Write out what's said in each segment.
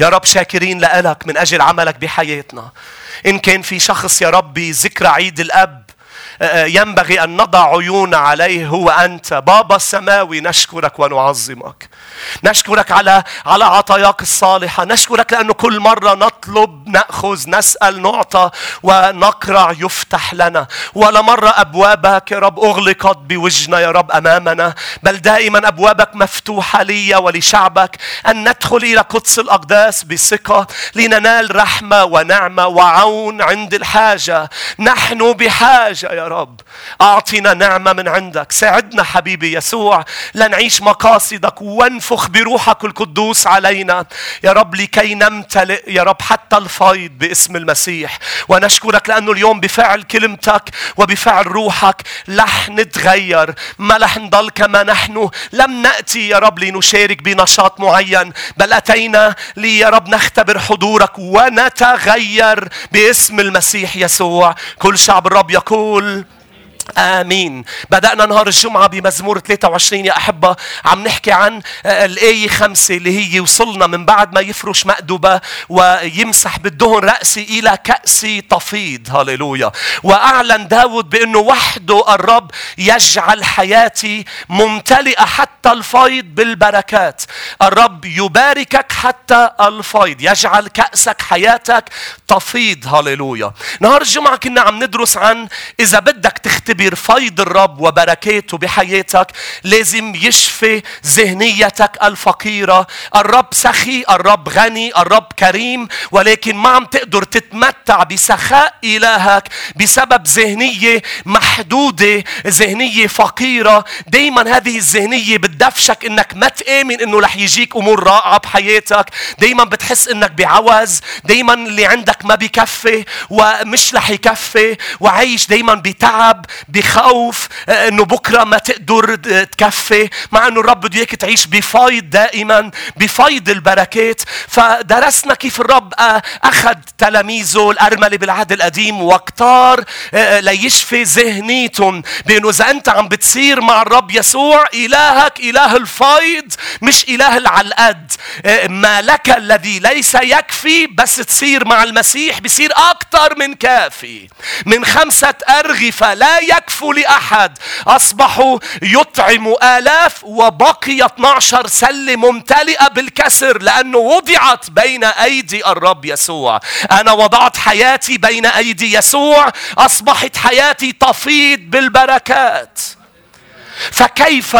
يا رب شاكرين لك من أجل عملك بحياتنا. إن كان في شخص يا ربي ذكرى عيد الأب ينبغي أن نضع عيون عليه هو أنت. بابا السماوي نشكرك ونعظمك. نشكرك على على عطاياك الصالحة. نشكرك لأنه كل مرة نطلب نأخذ نسأل نعطى ونقرع يفتح لنا. ولا مرة أبوابك يا رب أغلقت بوجهنا يا رب أمامنا. بل دائما أبوابك مفتوحة لي ولشعبك. أن ندخل إلى قدس الأقداس بثقة لننال رحمة ونعمة وعون عند الحاجة. نحن بحاجة يا رب. أعطنا نعمة من عندك. ساعدنا حبيبي يسوع. لنعيش مقاصدك. وانفخ بروحك القدوس علينا. يا رب لكي نمتلئ. يا رب حتى الفيض باسم المسيح. ونشكرك لأنه اليوم بفعل كلمتك وبفعل روحك رح نتغير. ما رح نضل كما نحن. لم نأتي يا رب لنشارك بنشاط معين. بل أتينا لي يا رب نختبر حضورك ونتغير باسم المسيح يسوع. كل شعب الرب يقول full آمين. بدأنا نهار الجمعة بمزمور 23 يا أحبة. عم نحكي عن آه، الآية خمسة اللي هي وصلنا من بعد ما يفرش مأدبة ويمسح بالدهن رأسي إلى كأسي تفيض. هللويا. وأعلن داود بأنه وحده الرب يجعل حياتي ممتلئة حتى الفيض بالبركات. الرب يباركك حتى الفيض يجعل كأسك حياتك تفيض. هللويا. نهار الجمعة كنا عم ندرس عن إذا بدك تختبر تختبر فيض الرب وبركاته بحياتك. لازم يشفي ذهنيتك الفقيرة. الرب سخي الرب غني الرب كريم ولكن ما عم تقدر تتمتع بسخاء إلهك بسبب ذهنية محدودة ذهنية فقيرة. دايما هذه الذهنية بتدفشك إنك ما تآمن إنه رح يجيك أمور رائعة بحياتك. دايما بتحس إنك بعوز. دايما اللي عندك ما بكفي ومش رح يكفي. وعايش دايما بتعب. بخوف آه، إنه بكرة ما تقدر تكفي مع إنه الرب بده اياك تعيش بفيض دائما بفيض البركات. فدرسنا كيف الرب آه، أخذ تلاميذه الأرملة بالعهد القديم واختار آه، ليشفي ذهنيتهم بإنه إذا أنت عم بتصير مع الرب يسوع إلهك إله الفيض مش إله العلقد. ما لك الذي ليس يكفي بس تصير مع المسيح بصير أكثر من كافي. من خمسة أرغفة لا يكفوا لأحد. أصبحوا يطعموا آلاف وبقي 12 سلة ممتلئة بالكسر لأنه وضعت بين أيدي الرب يسوع. أنا وضعت حياتي بين أيدي يسوع. أصبحت حياتي تفيض بالبركات. فكيف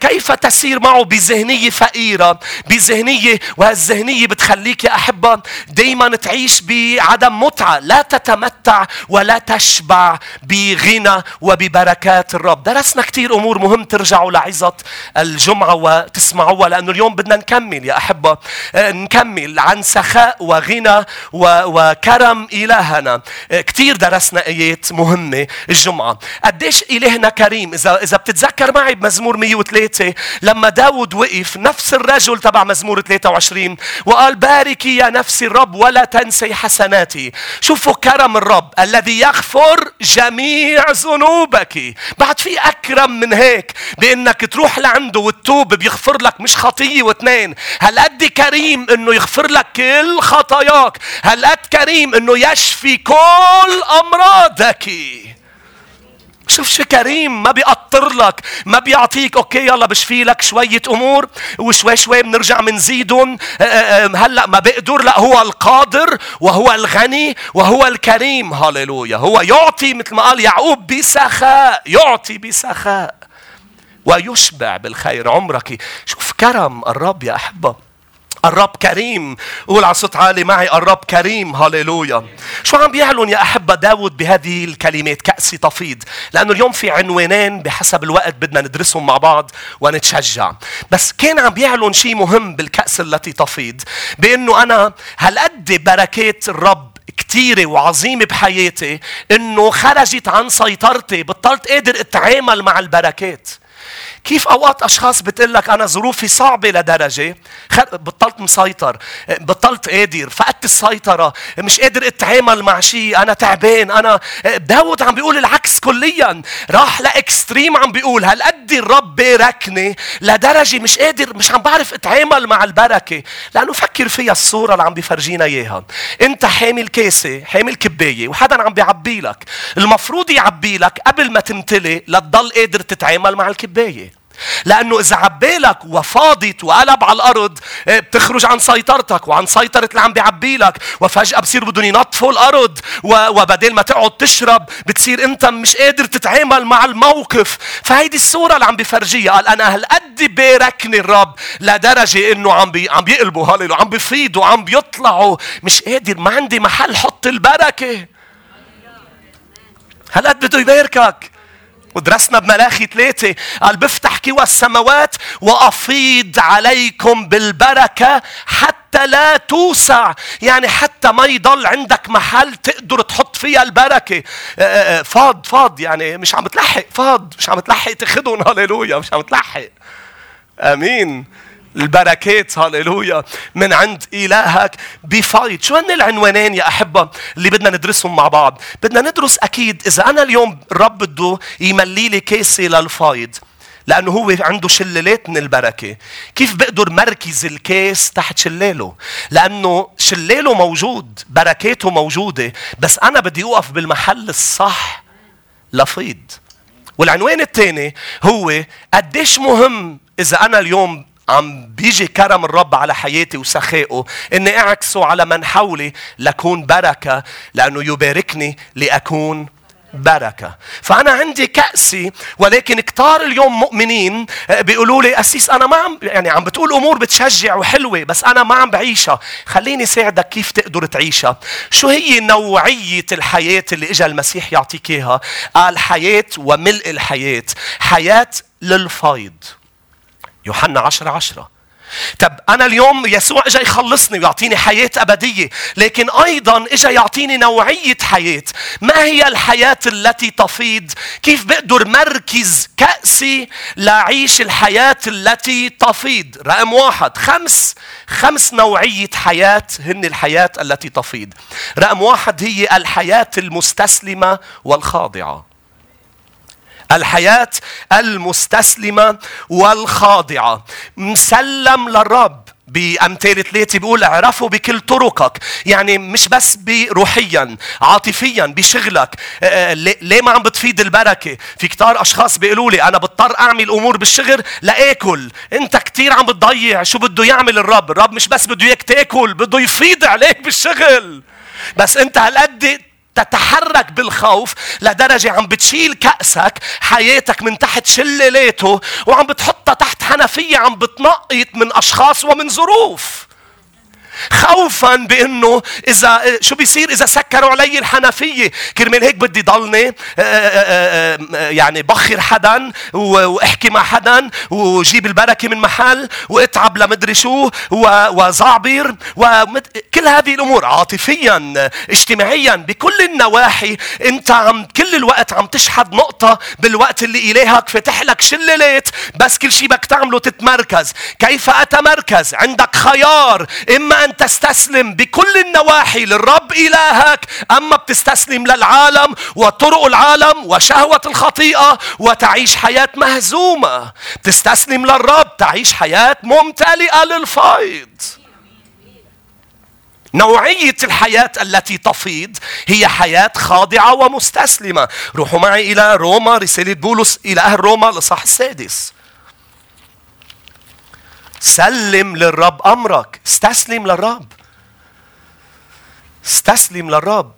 كيف تسير معه بذهنية فقيرة بذهنية وهالذهنية بتخليك يا أحبة دائما تعيش بعدم متعة. لا تتمتع ولا تشبع بغنى وببركات الرب. درسنا كثير أمور مهم ترجعوا لعظة الجمعة وتسمعوها لأنه اليوم بدنا نكمل يا أحبة. نكمل عن سخاء وغنى وكرم إلهنا. كثير درسنا آيات مهمة الجمعة. قديش إلهنا كريم؟ اذا إذا بتتذكر تذكر معي بمزمور 103 لما داود وقف نفس الرجل تبع مزمور 23 وقال باركي يا نفسي الرب ولا تنسي حسناتي. شوفوا كرم الرب الذي يغفر جميع ذنوبك. بعد في أكرم من هيك بأنك تروح لعنده وتتوب بيغفر لك مش خطية واثنين. هل قد كريم أنه يغفر لك كل خطاياك؟ هل قد كريم أنه يشفي كل أمراضك؟ شوف شو كريم ما بيقطر لك ما بيعطيك أوكي يلا بشفي لك شوية أمور وشوي شوي بنرجع بنزيدهم أه، أه، أه، هلأ ما بقدر لأ هو القادر وهو الغني وهو الكريم. هاليلويا هو يعطي مثل ما قال يعقوب بسخاء يعطي بسخاء. ويشبع بالخير عمرك. شوف كرم الرب يا أحبة. الرب كريم. قول على صوت عالي معي الرب كريم. هاليلويا شو عم بيعلن يا أحبة داود بهذه الكلمات؟ كأسي تفيض. لأنه اليوم في عنوانين بحسب الوقت بدنا ندرسهم مع بعض ونتشجع. بس كان عم بيعلن شيء مهم بالكأس التي تفيض. بأنه أنا هالقد بركات الرب كثيرة وعظيمة بحياتي إنه خرجت عن سيطرتي بطلت قادر أتعامل مع البركات. كيف أوقات أشخاص بتقول لك أنا ظروفي صعبة لدرجة؟ بطلت مسيطر بطلت قادر فقدت السيطرة مش قادر أتعامل مع شيء أنا تعبان أنا داود عم بيقول العكس كليا راح لإكستريم عم بيقول هالقد الرب باركني لدرجة مش قادر مش عم بعرف أتعامل مع البركة. لأنه فكر فيها الصورة اللي عم بيفرجينا إياها. أنت حامل كاسة حامل كباية وحدا عم بيعبي لك. المفروض يعبي لك قبل ما تمتلي لتضل قادر تتعامل مع الكباية. لأنه إذا عبالك وفاضت وقلب على الأرض إيه، بتخرج عن سيطرتك وعن سيطرة اللي عم بيعبي لك وفجأة بصير بدهم ينظفوا الأرض وبدل ما تقعد تشرب بتصير أنت مش قادر تتعامل مع الموقف. فهيدي الصورة اللي عم بفرجيها قال أنا هالقد باركني الرب لدرجة إنه عم بي عم بيقلبوا هللو عم بيفيضوا عم بيطلعوا. مش قادر ما عندي محل حط البركة. هالقد بده يباركك. ودرسنا بملاخي ثلاثة قال بفتح كوى السماوات وأفيض عليكم بالبركة حتى لا توسع. يعني حتى ما يضل عندك محل تقدر تحط فيها البركة. آه، آه، آه، فاض فاض يعني مش عم تلحق فاض مش عم تلحق تاخذهم هللويا مش عم تلحق. آمين. البركات هاليلويا من عند إلهك بفايض شو هن العنوانين يا أحبة اللي بدنا ندرسهم مع بعض؟ بدنا ندرس أكيد إذا أنا اليوم الرب بده يملي لي كاسة للفايض لأنه هو عنده شلالات من البركة. كيف بقدر مركز الكاس تحت شلاله؟ لأنه شلاله موجود بركاته موجودة بس أنا بدي أوقف بالمحل الصح لفيض. والعنوان الثاني هو قديش مهم إذا أنا اليوم عم بيجي كرم الرب على حياتي وسخائه إني أعكسه على من حولي لكون بركة لأنه يباركني لأكون بركة. فأنا عندي كأسي ولكن كتار اليوم مؤمنين آه، بيقولوا لي أسيس أنا ما عم يعني عم بتقول أمور بتشجع وحلوة بس أنا ما عم بعيشها. خليني ساعدك كيف تقدر تعيشها. شو هي نوعية الحياة اللي إجا المسيح يعطيك إياها؟ قال حياة وملء الحياة حياة للفيض. يوحنا عشرة عشرة. طب أنا اليوم يسوع إجا يخلصني ويعطيني حياة أبدية لكن أيضا إجا يعطيني نوعية حياة. ما هي الحياة التي تفيض؟ كيف بقدر مركز كأسي لأعيش الحياة التي تفيض؟ رقم واحد. خمس. خمس نوعية حياة هن الحياة التي تفيض. رقم واحد هي الحياة المستسلمة والخاضعة. الحياة المستسلمة والخاضعة. مسلم للرب بأمثال ثلاثة بيقول اعرفوا بكل طرقك. يعني مش بس بروحيا عاطفيا بشغلك. آه، آه، ليه ما عم بتفيد البركة؟ في كتار أشخاص بيقولوا لي أنا بضطر أعمل أمور بالشغل لآكل. أنت كتير عم بتضيع. شو بده يعمل الرب؟ الرب مش بس بده إياك تاكل بده يفيض عليك بالشغل. بس أنت هالقد تتحرك بالخوف لدرجة عم بتشيل كأسك حياتك من تحت شللاته وعم بتحطها تحت حنفية عم بتنقط من أشخاص ومن ظروف. خوفا بإنه إذا شو بيصير إذا سكروا علي الحنفية؟ كرمال هيك بدي ضلني آه، آه، آه، يعني بخر حدا واحكي مع حدا وجيب البركة من محل واتعب لمدري شو وزعبر وكل هذه الأمور عاطفيا اجتماعيا بكل النواحي أنت عم كل الوقت عم تشحد نقطة بالوقت اللي الهك فتح لك شللات بس كل شيء بدك تعمله تتمركز. كيف أتمركز؟ عندك خيار إما أن تستسلم بكل النواحي للرب إلهك. أما بتستسلم للعالم وطرق العالم وشهوة الخطيئة وتعيش حياة مهزومة. تستسلم للرب تعيش حياة ممتلئة للفيض نوعية الحياة التي تفيض هي حياة خاضعة ومستسلمة. روحوا معي إلى روما رسالة بولس إلى أهل روما الإصحاح السادس. سلم للرب أمرك. استسلم للرب. استسلم للرب.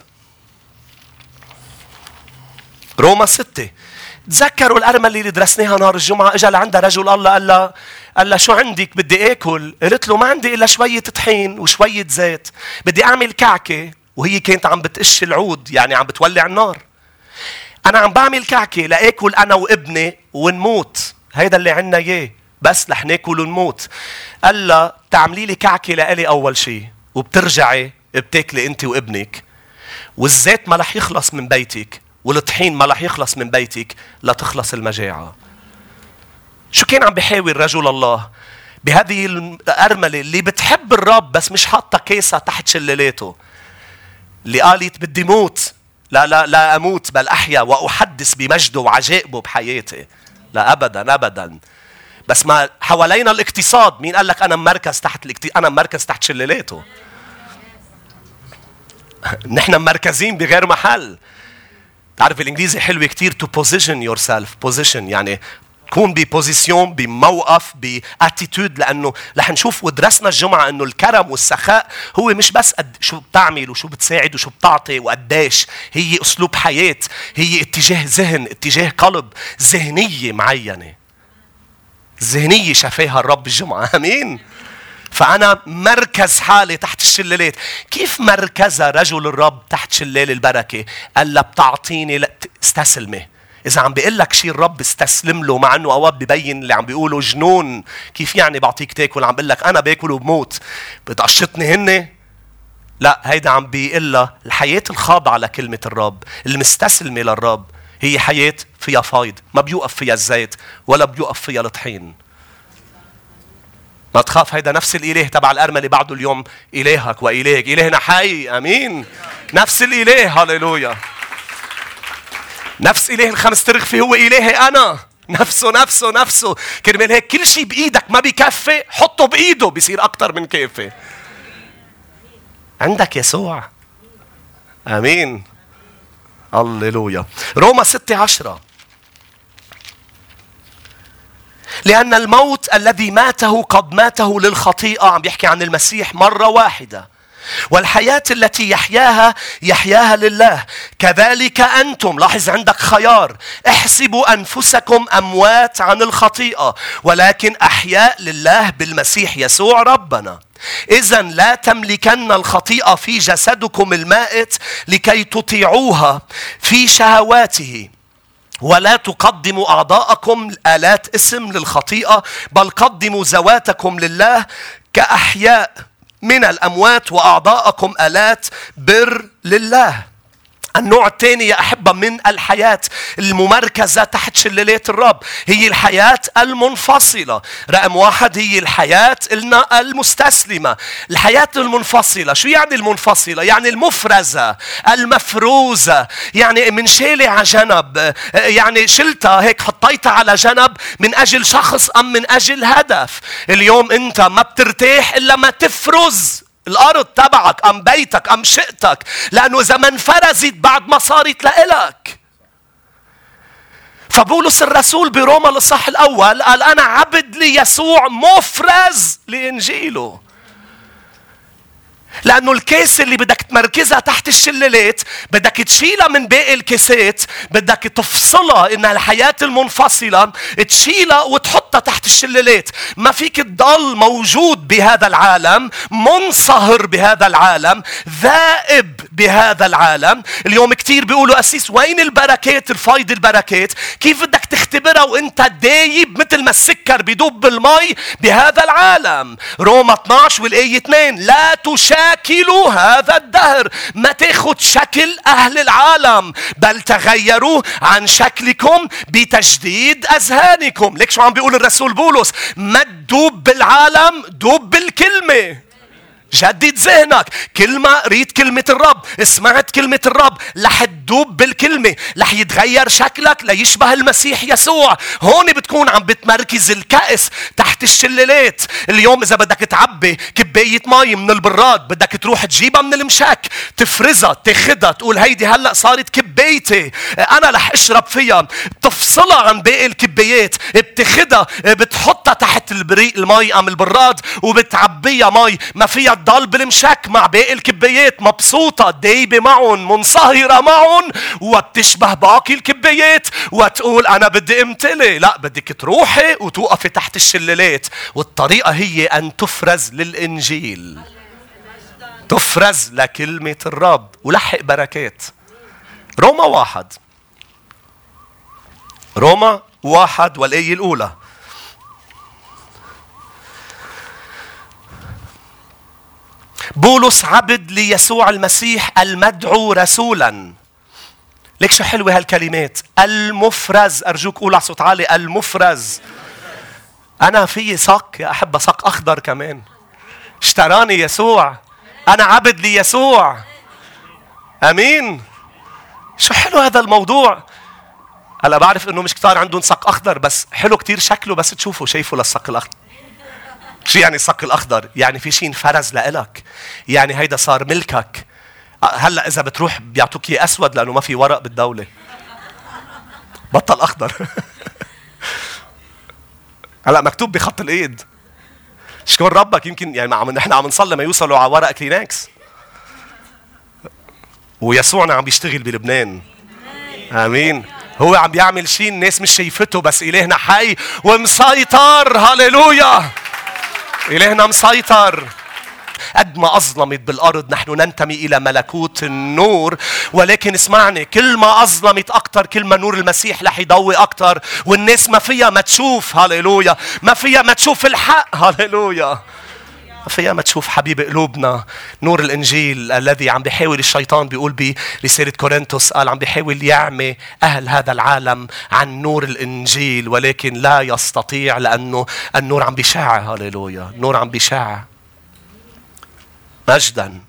روما ستة. تذكروا الأرملة اللي درسناها نهار الجمعة؟ اجى لعندها رجل الله قال لها قال لها شو عندك؟ بدي آكل. قلت له ما عندي إلا شوية طحين وشوية زيت. بدي أعمل كعكة. وهي كانت عم بتقش العود يعني عم بتولع النار. أنا عم بعمل كعكة لآكل أنا وابني ونموت. هيدا اللي عنا إياه. بس رح ناكل ونموت. قال لها تعملي لي كعكة لإلي أول شيء وبترجعي بتاكلي أنت وابنك. والزيت ما رح يخلص من بيتك والطحين ما رح يخلص من بيتك لتخلص المجاعة. شو كان عم بيحاول رجل الله؟ بهذه الأرملة اللي بتحب الرب بس مش حاطة كيسة تحت شللاته اللي قالت بدي موت. لا لا لا أموت بل أحيا وأحدث بمجده وعجائبه بحياتي. لا أبدا أبدا. بس ما حوالينا الاقتصاد. مين قال لك أنا مركز تحت الاقتصاد أنا مركز تحت شللاته نحن مركزين بغير محل. تعرف الإنجليزي حلو كتير. To position yourself. Position يعني تكون ب position بموقف ب attitude لأنه رح نشوف ودرسنا الجمعة إنه الكرم والسخاء هو مش بس قد شو بتعمل وشو بتساعد وشو بتعطي وقديش. هي أسلوب حياة. هي اتجاه ذهن اتجاه قلب ذهنية معينة. ذهنية شافاها الرب الجمعة. آمين. فأنا مركز حالي تحت الشلالات. كيف مركزها رجل الرب تحت شلال البركة؟ قال بتعطيني استسلمي. إذا عم بيقول لك شيء الرب استسلم له مع إنه أوقات ببين اللي عم بيقوله جنون. كيف يعني بعطيك تاكل؟ عم بقول لك أنا باكل وبموت. بتقشطني هن؟ لا هيدا عم بيقول الحياة الخاضعة لكلمة الرب المستسلمة للرب هي حياة فيها فايض ما بيوقف فيها الزيت ولا بيوقف فيها الطحين. ما تخاف هيدا نفس الإله تبع الأرملة بعده اليوم إلهك والهك إلهنا حي آمين. نفس الإله هللويا نفس إله الخمس ترغفي هو إلهي أنا. نفسه نفسه نفسه. كرمال هيك كل شيء بإيدك ما بكفي حطه بإيده بصير أكثر من كافي عندك يسوع. آمين. هللويا روما ستة عشرة. لأن الموت الذي ماته قد ماته للخطيئة. عم بيحكي عن المسيح مرة واحدة. والحياة التي يحياها يحياها لله. كذلك أنتم لاحظ عندك خيار. احسبوا أنفسكم أموات عن الخطيئة ولكن أحياء لله بالمسيح يسوع ربنا. إذا لا تملكن الخطيئة في جسدكم المائت لكي تطيعوها في شهواته. ولا تقدموا أعضاءكم آلات اسم للخطيئة بل قدموا ذواتكم لله كأحياء من الأموات وأعضاءكم آلات بر لله. النوع الثاني يا أحبة من الحياة الممركزة تحت شلالات الرب. هي الحياة المنفصلة. رقم واحد هي الحياة المستسلمة. الحياة المنفصلة. شو يعني المنفصلة؟ يعني المفرزة المفروزة. يعني من شيلة على جنب. يعني شلتها هيك حطيتها على جنب من أجل شخص أم من أجل هدف. اليوم أنت ما بترتاح إلا ما تفرز. الأرض تبعك أم بيتك أم شقتك لأنه إذا ما انفرزت بعد ما صارت لإلك. فبولس الرسول بروما الصح الأول قال أنا عبد ليسوع مفرز لإنجيله. لأنه الكيس اللي بدك تمركزها تحت الشلالات بدك تشيلها من باقي الكيسات بدك تفصلها إنها الحياة المنفصلة تشيلها وتحطها تحت الشلالات. ما فيك تضل موجود بهذا العالم منصهر بهذا العالم ذائب بهذا العالم. اليوم كتير بيقولوا أسيس وين البركات؟ الفايض البركات. كيف بدك تختبرها وأنت دايب مثل ما السكر بيدوب بالمي بهذا العالم؟ روما 12 والآية 2 لا تشاهد شاكلوا هذا الدهر. ما تاخد شكل أهل العالم بل تغيروا عن شكلكم بتجديد أذهانكم. ليك شو عم بيقول الرسول بولس؟ ما تدوب بالعالم دوب بالكلمة. جدد ذهنك. كل ما قريت كلمة الرب. سمعت كلمة الرب. رح تدوب بالكلمة. رح يتغير شكلك ليشبه المسيح يسوع. هون بتكون عم بتمركز الكأس تحت الشلالات. اليوم إذا بدك تعبي كباية مي من البراد بدك تروح تجيبها من المشاك تفرزها تاخدها تقول هيدي هلأ صارت كبايتي. أنا رح أشرب فيها. تفصلها عن باقي الكبايات. بتاخدها بتحطها تحت البريق المي أم البراد وبتعبيها مي. ما فيها تضل بالمشك مع باقي الكبايات مبسوطة دايبة معهم منصهرة معهم وبتشبه باقي الكبايات وتقول أنا بدي امتلي. لا بدك تروحي وتوقفي تحت الشلالات. والطريقة هي أن تفرز للإنجيل. تفرز لكلمة الرب. ولحق بركات. روما واحد. روما واحد والآية الأولى. بولس عبد ليسوع المسيح المدعو رسولا. ليك شو حلوة هالكلمات؟ المفرز. أرجوك قول على صوت عالي المفرز. أنا في صك يا أحبة صك أخضر كمان. اشتراني يسوع. أنا عبد ليسوع. أمين. شو حلو هذا الموضوع. هلا بعرف إنه مش كتار عندهم صك أخضر بس حلو كتير شكله بس تشوفه شايفه للصك الأخضر. شو يعني الصك الأخضر؟ يعني في شيء انفرز لإلك. يعني هيدا صار ملكك. هلأ إذا بتروح بيعطوك إياه أسود لأنه ما في ورق بالدولة. بطل أخضر. هلأ مكتوب بخط الإيد. شكون ربك؟ يمكن يعني عم نحن عم نصلي ما يوصلوا على ورق كلينكس. ويسوعنا عم بيشتغل بلبنان. آمين. هو عم بيعمل شيء الناس مش شايفته بس إلهنا حي ومسيطر. هللويا. الهنا مسيطر. قد ما أظلمت بالأرض نحن ننتمي إلى ملكوت النور. ولكن اسمعني كل ما أظلمت أكثر كل ما نور المسيح رح يضوي أكثر والناس ما فيها ما تشوف. هللويا. ما فيها ما تشوف الحق. هللويا. فيها ما تشوف حبيب قلوبنا نور الإنجيل الذي عم بيحاول الشيطان بيقول برسالة كورنثوس قال عم بيحاول يعمي أهل هذا العالم عن نور الإنجيل ولكن لا يستطيع لأنه النور عم بيشع. هللويا. النور عم بيشع. مجدا.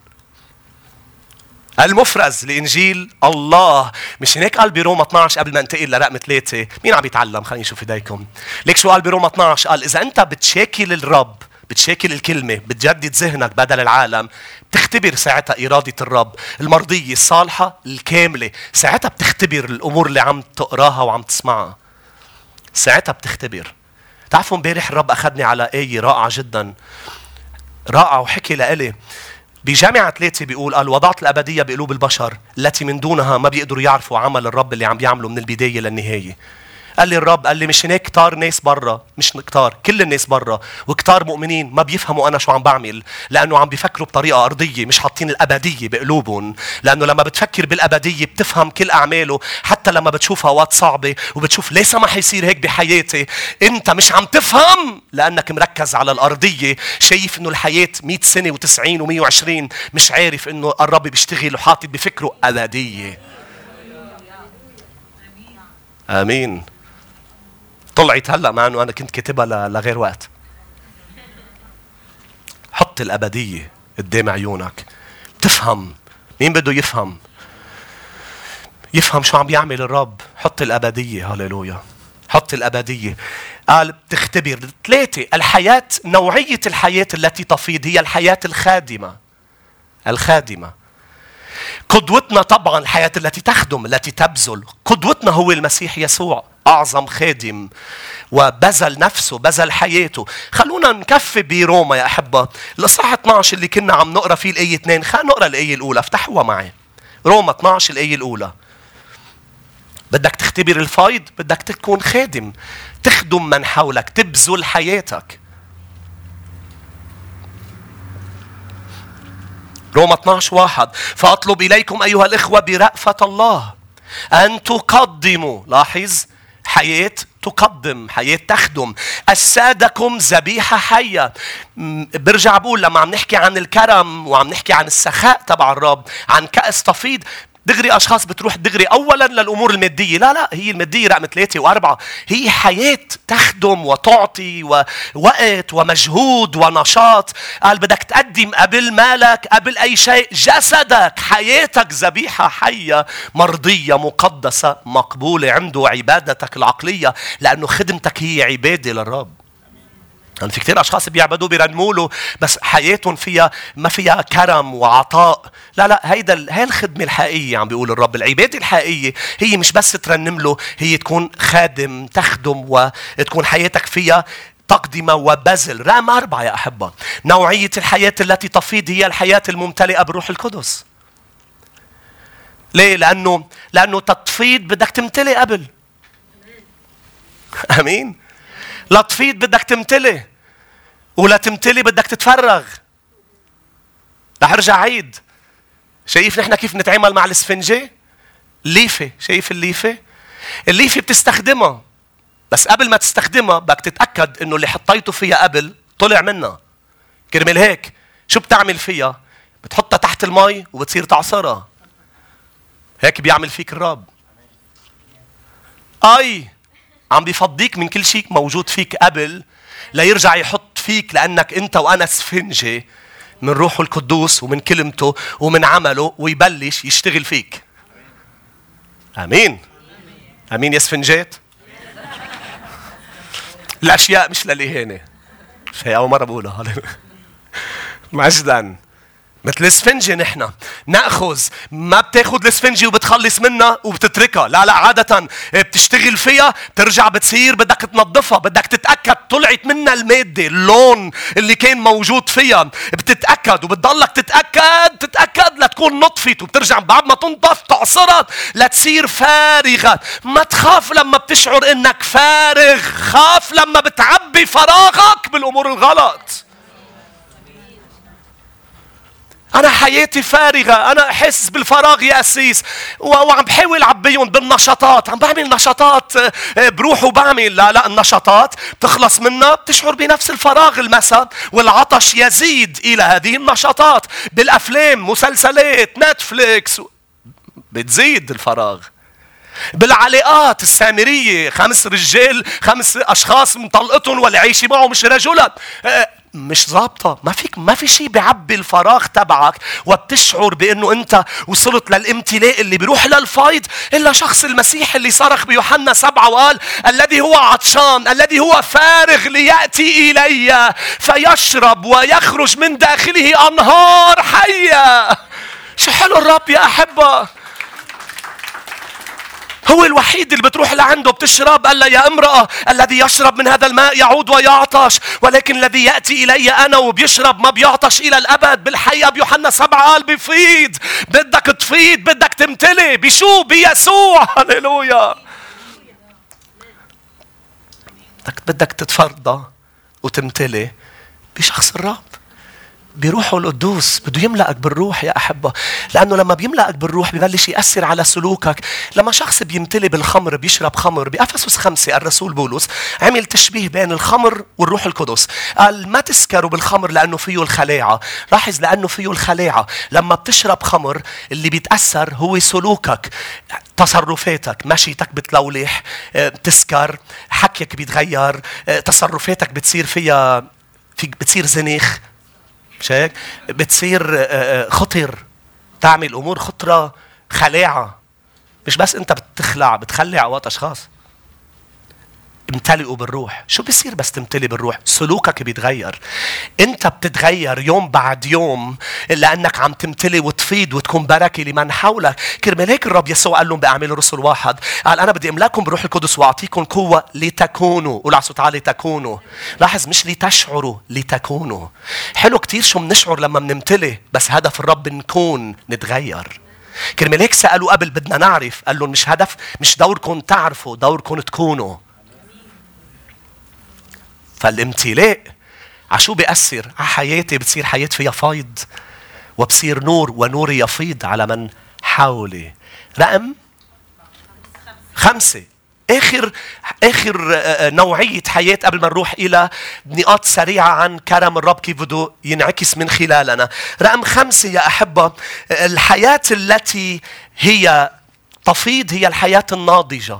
المفرز لإنجيل الله. مش هيك قال بروما 12 قبل ما انتقل لرقم ثلاثة؟ مين عم يتعلم؟ خلينا نشوف إيديكم. ليك شو قال بروما 12 قال إذا أنت بتشاكل الرب بتشاكل الكلمة بتجدد ذهنك بدل العالم. بتختبر ساعتها إرادة الرب المرضية الصالحة الكاملة. ساعتها بتختبر الأمور اللي عم تقراها وعم تسمعها. ساعتها بتختبر. تعرفوا امبارح الرب أخذني على آية رائعة جدا. رائعة وحكي لإلي. بجامعة ثلاثة بيقول قال وضعت الأبدية بقلوب البشر التي من دونها ما بيقدروا يعرفوا عمل الرب اللي عم بيعمله من البداية للنهاية. قال لي الرب قال لي مش هناك كتار ناس برا مش كتار كل الناس برا وكتار مؤمنين ما بيفهموا أنا شو عم بعمل لأنه عم بيفكروا بطريقة أرضية مش حاطين الأبدية بقلوبهم لأنه لما بتفكر بالأبدية بتفهم كل أعماله حتى لما بتشوف أوقات صعبة وبتشوف ليه سمح يصير هيك بحياتي أنت مش عم تفهم لأنك مركز على الأرضية شايف إنه الحياة 100 سنة و90 و120 مش عارف إنه الرب بيشتغل وحاطط بفكره أبدية. آمين. طلعت هلا مع إنه أنا كنت كاتبها لغير وقت. حط الأبدية قدام عيونك. تفهم. مين بده يفهم؟ يفهم شو عم يعمل الرب. حط الأبدية. هللويا. حط الأبدية. قال بتختبر. ثلاثة. الحياة نوعية الحياة التي تفيض هي الحياة الخادمة. الخادمة. قدوتنا طبعا الحياة التي تخدم التي تبذل. قدوتنا هو المسيح يسوع أعظم خادم وبذل نفسه بذل حياته. خلونا نكفي بروما يا أحبة. الإصحاح 12 اللي كنا عم نقرأ فيه الآية 2 خلينا نقرأ الآية الأولى. افتحوها معي. روما 12 الآية الأولى. بدك تختبر الفايض؟ بدك تكون خادم. تخدم من حولك تبذل حياتك. روما 12 واحد. فأطلب إليكم أيها الإخوة برأفة الله أن تقدموا. لاحظ؟ حياة تقدم حياة تخدم. أجسادكم ذبيحة حية. برجع بقول لما عم نحكي عن الكرم وعم نحكي عن السخاء تبع الرب عن كأس تفيض دغري أشخاص بتروح دغري اولا للأمور المادية. لا لا هي المادية رقم ثلاثة وأربعة. هي حياة تخدم وتعطي ووقت ومجهود ونشاط. قال بدك تقدم قبل مالك قبل أي شيء جسدك حياتك ذبيحة حية مرضية مقدسة مقبولة عنده عبادتك العقلية لأنه خدمتك هي عبادة للرب. يعني في كثير أشخاص بيعبدوا بيرنموا له بس حياتهم فيها ما فيها كرم وعطاء. لا لا هيدا هي الخدمة الحقيقية عم بيقول الرب. العبادة الحقيقية هي مش بس ترنم له هي تكون خادم تخدم وتكون حياتك فيها تقدمة وبذل. رقم أربعة يا أحبة نوعية الحياة التي تفيض هي الحياة الممتلئة بروح القدس. ليه؟ لأنه لأنه تطفيض بدك تمتلئ قبل. أمين. لا تفيض بدك تمتلي ولا تمتلي بدك تتفرغ. رح أرجع عيد. شايف نحن كيف نتعامل مع الاسفنجة ليفة. شايف الليفة؟ الليفة بتستخدمها. بس قبل ما تستخدمها بدك تتأكد إنه اللي حطيته فيها قبل طلع منها. كرمال هيك شو بتعمل فيها؟ بتحطها تحت المي وبتصير تعصرها. هيك بيعمل فيك الرب أي. عم بيفضيك من كل شيء موجود فيك قبل ليرجع يحط فيك لأنك أنت وأنا سفنجة من روحه القدوس ومن كلمته ومن عمله ويبلش يشتغل فيك. آمين. آمين يا سفنجات. الأشياء مش للاهانه في أول مرة بقولها. مجدا. مثل السفنجة نحن. نأخذ. ما بتاخذ السفنجة وبتخلص منها وبتتركها. لا لا عادة بتشتغل فيها بترجع بتصير بدك تنظفها بدك تتأكد طلعت منها المادة اللون اللي كان موجود فيها. بتتأكد وبتضلك تتأكد تتأكد لتكون نطفت وبترجع بعد ما تنضف تعصرت لتصير فارغة. ما تخاف لما بتشعر إنك فارغ خاف لما بتعبي فراغك بالأمور الغلط. أنا حياتي فارغة أنا أحس بالفراغ يا أسيس. وعم بحاول أعبيهم بالنشاطات عم بعمل نشاطات آه، آه، بروح وبعمل. لا لا النشاطات بتخلص منها بتشعر بنفس الفراغ المساء والعطش يزيد إلى هذه النشاطات. بالأفلام مسلسلات نتفليكس بتزيد الفراغ. بالعلاقات السامرية خمس رجال خمس أشخاص مطلقتهم واللي عايشة معه مش رجلا. آه، مش ظابطة. ما فيك ما في شيء بيعبي الفراغ تبعك وبتشعر بأنه أنت وصلت للامتلاء اللي بيروح للفايض إلا شخص المسيح اللي صرخ بيوحنا سبعة وقال الذي هو عطشان الذي هو فارغ ليأتي إلي فيشرب ويخرج من داخله أنهار حية. شو حلو الرب يا أحبة. هو الوحيد اللي بتروح لعنده بتشرب قال يا امرأة الذي يشرب من هذا الماء يعود ويعطش ولكن الذي يأتي إلي أنا وبيشرب ما بيعطش إلى الأبد. بالحقيقة بيوحنا سبعة قال بيفيض بدك تفيض بدك تمتلي بشو؟ بيسوع. هللويا. بدك بدك تتفرضى وتمتلي بشخص الرب. بروحه القدوس بده يملأك بالروح يا أحبة. لأنه لما بيملأك بالروح ببلش يأثر على سلوكك. لما شخص بيمتلي بالخمر بيشرب خمر. بأفسس خمسة الرسول بولس عمل تشبيه بين الخمر والروح القدس. قال ما تسكروا بالخمر لأنه فيه الخلاعة. لاحظ لأنه فيه الخلاعة. لما بتشرب خمر اللي بيتأثر هو سلوكك تصرفاتك. مشيتك بتلولح آه، بتسكر حكيك بيتغير آه، تصرفاتك بتصير فيها فيك بتصير زنيخ. مش هيك؟ بتصير آه، آه، خطر. تعمل أمور خطرة خلاعه مش بس أنت بتخلع بتخلع اوقات أشخاص. امتلئوا بالروح. شو بيصير بس تمتلي بالروح؟ سلوكك بيتغير. انت بتتغير يوم بعد يوم لأنك عم تمتلي وتفيد وتكون بركة لمن حولك. كرمال هيك الرب يسوع قال لهم بأعمال الرسل واحد. قال أنا بدي أملاكم بروح القدس وأعطيكم قوة لتكونوا. قول على صوت عالي تكونوا. لاحظ مش لتشعروا لتكونوا. حلو كتير شو بنشعر لما بنمتلي بس هدف الرب نكون نتغير. كرمال هيك سألوا قبل بدنا نعرف. قال لهم مش هدف مش دوركم تعرفوا دوركم تكونوا. فالامتلاء عشو بيأثر على حياتي بتصير حياة فيها فيض وبصير نور ونوري يفيض على من حولي رقم خمسة آخر آخر آه، آه، نوعية حياة قبل ما نروح إلى نقاط سريعة عن كرم الرب كيف بده ينعكس من خلالنا. رقم خمسة يا أحبة الحياة التي هي تفيض هي الحياة الناضجة.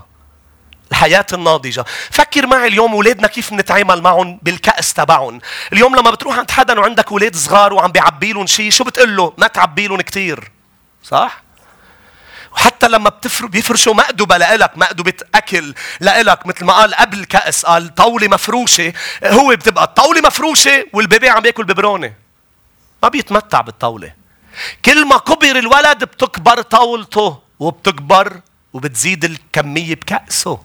الحياة الناضجة. فكر معي اليوم أولادنا كيف نتعامل معهم بالكأس تبعهم. اليوم لما بتروح عند حدا وعندك أولاد صغار وعم بيعبي لهم شيء شو بتقول له؟ ما تعبي لهم كثير صح؟ وحتى لما بتفر بيفرشوا مأدبة لإلك مأدبة أكل لإلك مثل ما قال قبل كأس قال طاولة مفروشة. هو بتبقى الطاولة مفروشة والبيبي عم ياكل ببرونة. ما بيتمتع بالطاولة. كل ما كبر الولد بتكبر طاولته وبتكبر وبتزيد الكمية بكأسه.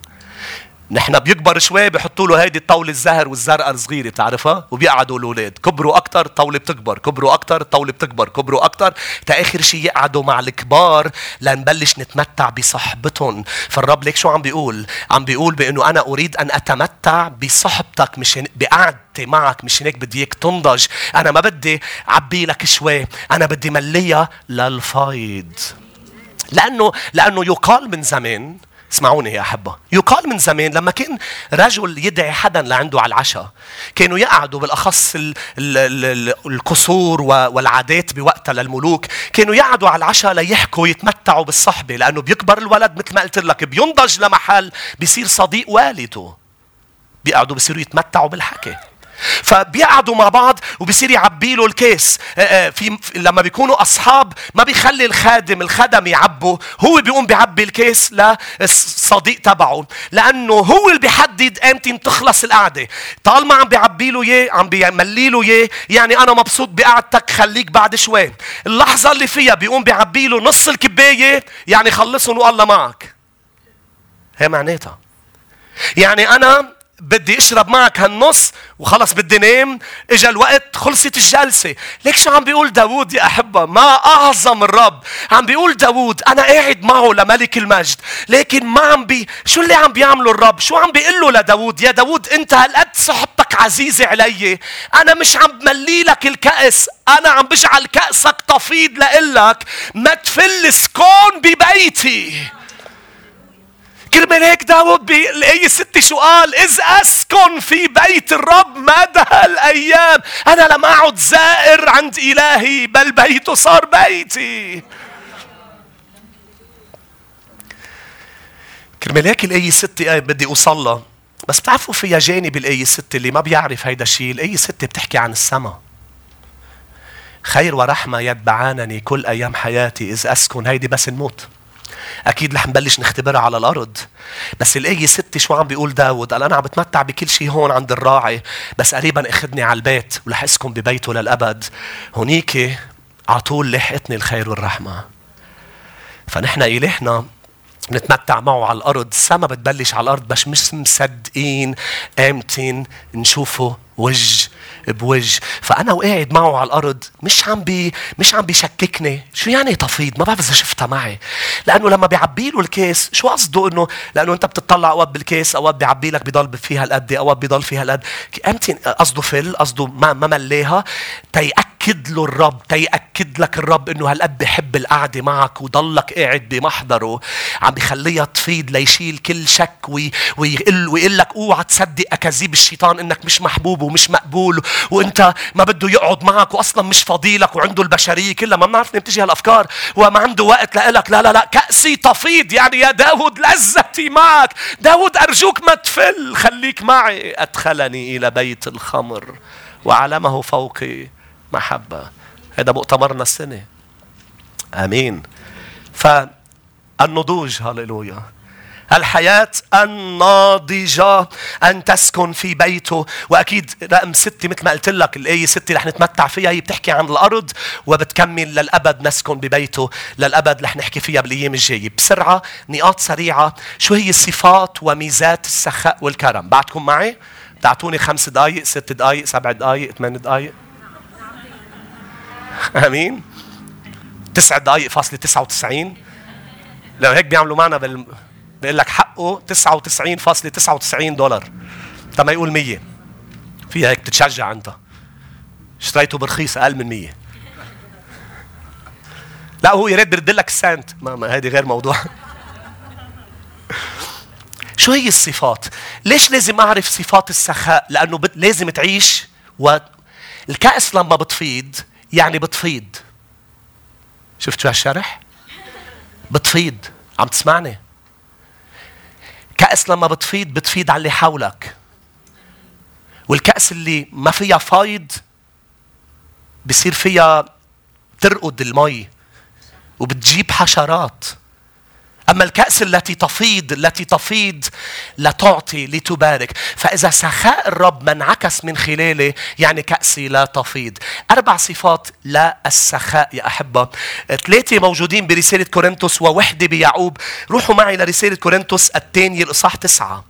نحن بيكبر شوي بحطوا له هيدي الطاولة الزهر والزرقاء الصغيرة بتعرفها؟ وبيقعدوا الأولاد كبروا أكتر الطاولة بتكبر. كبروا أكتر الطاولة بتكبر. كبروا أكتر. تا آخر شيء يقعدوا مع الكبار لنبلش نتمتع بصحبتهم. فالرب ليك شو عم بيقول؟ عم بيقول بأنه أنا أريد أن أتمتع بصحبتك مش بقعدتي معك مش هيك بدي إياك تنضج. أنا ما بدي عبي لك شوي أنا بدي مليها للفايض. لأنه لأنه يقال من زمان اسمعوني يا أحبة. يقال من زمان لما كان رجل يدعي حدا لعنده على العشاء كانوا يقعدوا بالأخص ال ال ال القصور والعادات بوقتها للملوك كانوا يقعدوا على العشاء ليحكوا يتمتعوا بالصحبة لأنه بيكبر الولد مثل ما قلت لك بينضج لمحل بيصير صديق والده. بيقعدوا بصيروا يتمتعوا بالحكي. فبيقعدوا مع بعض وبصير يعبي له الكيس. آه، آه، في لما بيكونوا أصحاب ما بيخلي الخادم الخدم يعبوا هو بيقوم بيعبي الكيس للصديق تبعه لأنه هو اللي بيحدد إمتى تخلص القعدة. طالما عم بيعبي له إياه عم بيملي له إياه يعني أنا مبسوط بقعدتك خليك بعد شوي. اللحظة اللي فيها بيقوم بيعبي له نص الكباية يعني خلصهم والله معك. هي معناتها. يعني أنا بدي أشرب معك هالنص وخلص بدي نام. إجا الوقت خلصت الجلسة. ليك شو عم بيقول داوود يا أحبة؟ ما أعظم الرب. عم بيقول داوود أنا قاعد معه لملك المجد. لكن ما عم بي شو اللي عم بيعمله الرب؟ شو عم بيقول له لداوود؟ يا داوود أنت هالقد صحبتك عزيزة علي. أنا مش عم بملي لك الكأس. أنا عم بجعل كأسك تفيض لإلك. ما تفل سكون ببيتي. كرمال هيك داود بالآية ستة شو قال إذ أسكن في بيت الرب مدى الأيام؟ أنا لم أعد زائر عند إلهي بل بيته صار بيتي. كرمال هيك الآية ستة بدي أوصلها بس بتعرفوا فيها جانب الآية ستة اللي ما بيعرف هيدا الشيء الآية ستة بتحكي عن السماء. خير ورحمة يتبعانني كل أيام حياتي إذ أسكن. هيدي بس الموت أكيد رح نبلش نختبرها على الأرض. بس الآية ستة شو عم بيقول داود؟ قال أنا عم بتمتع بكل شيء هون عند الراعي بس قريبا أخذني على البيت ورح أسكن ببيته للأبد. هونيك على طول لحقتني الخير والرحمة. فنحن إلهنا نتمتع معه على الأرض. السما بتبلش على الأرض بس مش مصدقين آمتين نشوفه وجه بوجه. فأنا وقاعد معه على الأرض مش عم بي مش عم بيشككني. شو يعني تفيض ما بعرف إذا شفتها معي. لأنه لما بيعبي له الكيس شو قصده إنه؟ لأنه أنت بتطلع أوقات بالكيس أوقات بيعبي لك بضل فيها القد أوقات بضل فيها القد قصده فل قصده ما ما ملاها تيأكد له الرب تيأكد لك الرب إنه هالقد بحب القعدة معك وضلك قاعد بمحضره. عم بخليها تفيض ليشيل كل شك ويقول ويقول لك أوعى تصدق أكاذيب الشيطان إنك مش محبوب ومش مقبول وإنت ما بده يقعد معك واصلا مش فضيلك وعنده البشرية كلها. ما بنعرف بتجي هالأفكار وما عنده وقت لك لا لا لا كأسي تفيض. يعني يا داود لذتي معك. داود أرجوك ما تفل. خليك معي. أدخلني إلى بيت الخمر وعلمه فوقي. محبة. هذا مؤتمرنا السنة. آمين. فالنضوج هللويا. الحياة الناضجة أن تسكن في بيته. وأكيد رقم ستة مثل ما قلت لك الآية ستة رح نتمتع فيها. هي بتحكي عن الأرض وبتكمل للأبد نسكن ببيته. للأبد رح نحكي فيها بالأيام الجاية. بسرعة نقاط سريعة. شو هي صفات وميزات السخاء والكرم؟ بعدكم معي؟ تعطوني خمس دقايق ست دقايق سبع دقايق ثمان دقايق. امين. تسع دقايق فاصلة تسعة وتسعين. لو هيك بيعملوا معنا بال بيقول لك حقه 99.99 دولار. طب ما يقول 100 فيها هيك تتشجع أنت. اشتريته برخيص أقل من 100 لا هو يا ريت بيرد لك السنت. ما, ما هذه غير موضوع. شو هي الصفات؟ ليش لازم أعرف صفات السخاء؟ لأنه. لازم تعيش والكأس لما بتفيض يعني بتفيض شفت شو هالشرح؟ بتفيض عم تسمعني؟ كأس لما بتفيض بتفيض على اللي حولك والكأس اللي ما فيها فايض بصير فيها ترقد المي وبتجيب حشرات أما الكأس التي تفيض التي تفيض لتعطي لتبارك. فإذا سخاء الرب ما انعكس من خلاله يعني كأسي لا تفيض. أربع صفات لا السخاء يا أحبة. ثلاثة موجودين برسالة كورنثوس ووحدة بيعقوب. روحوا معي لرسالة كورنثوس الثانية الإصحاح تسعة.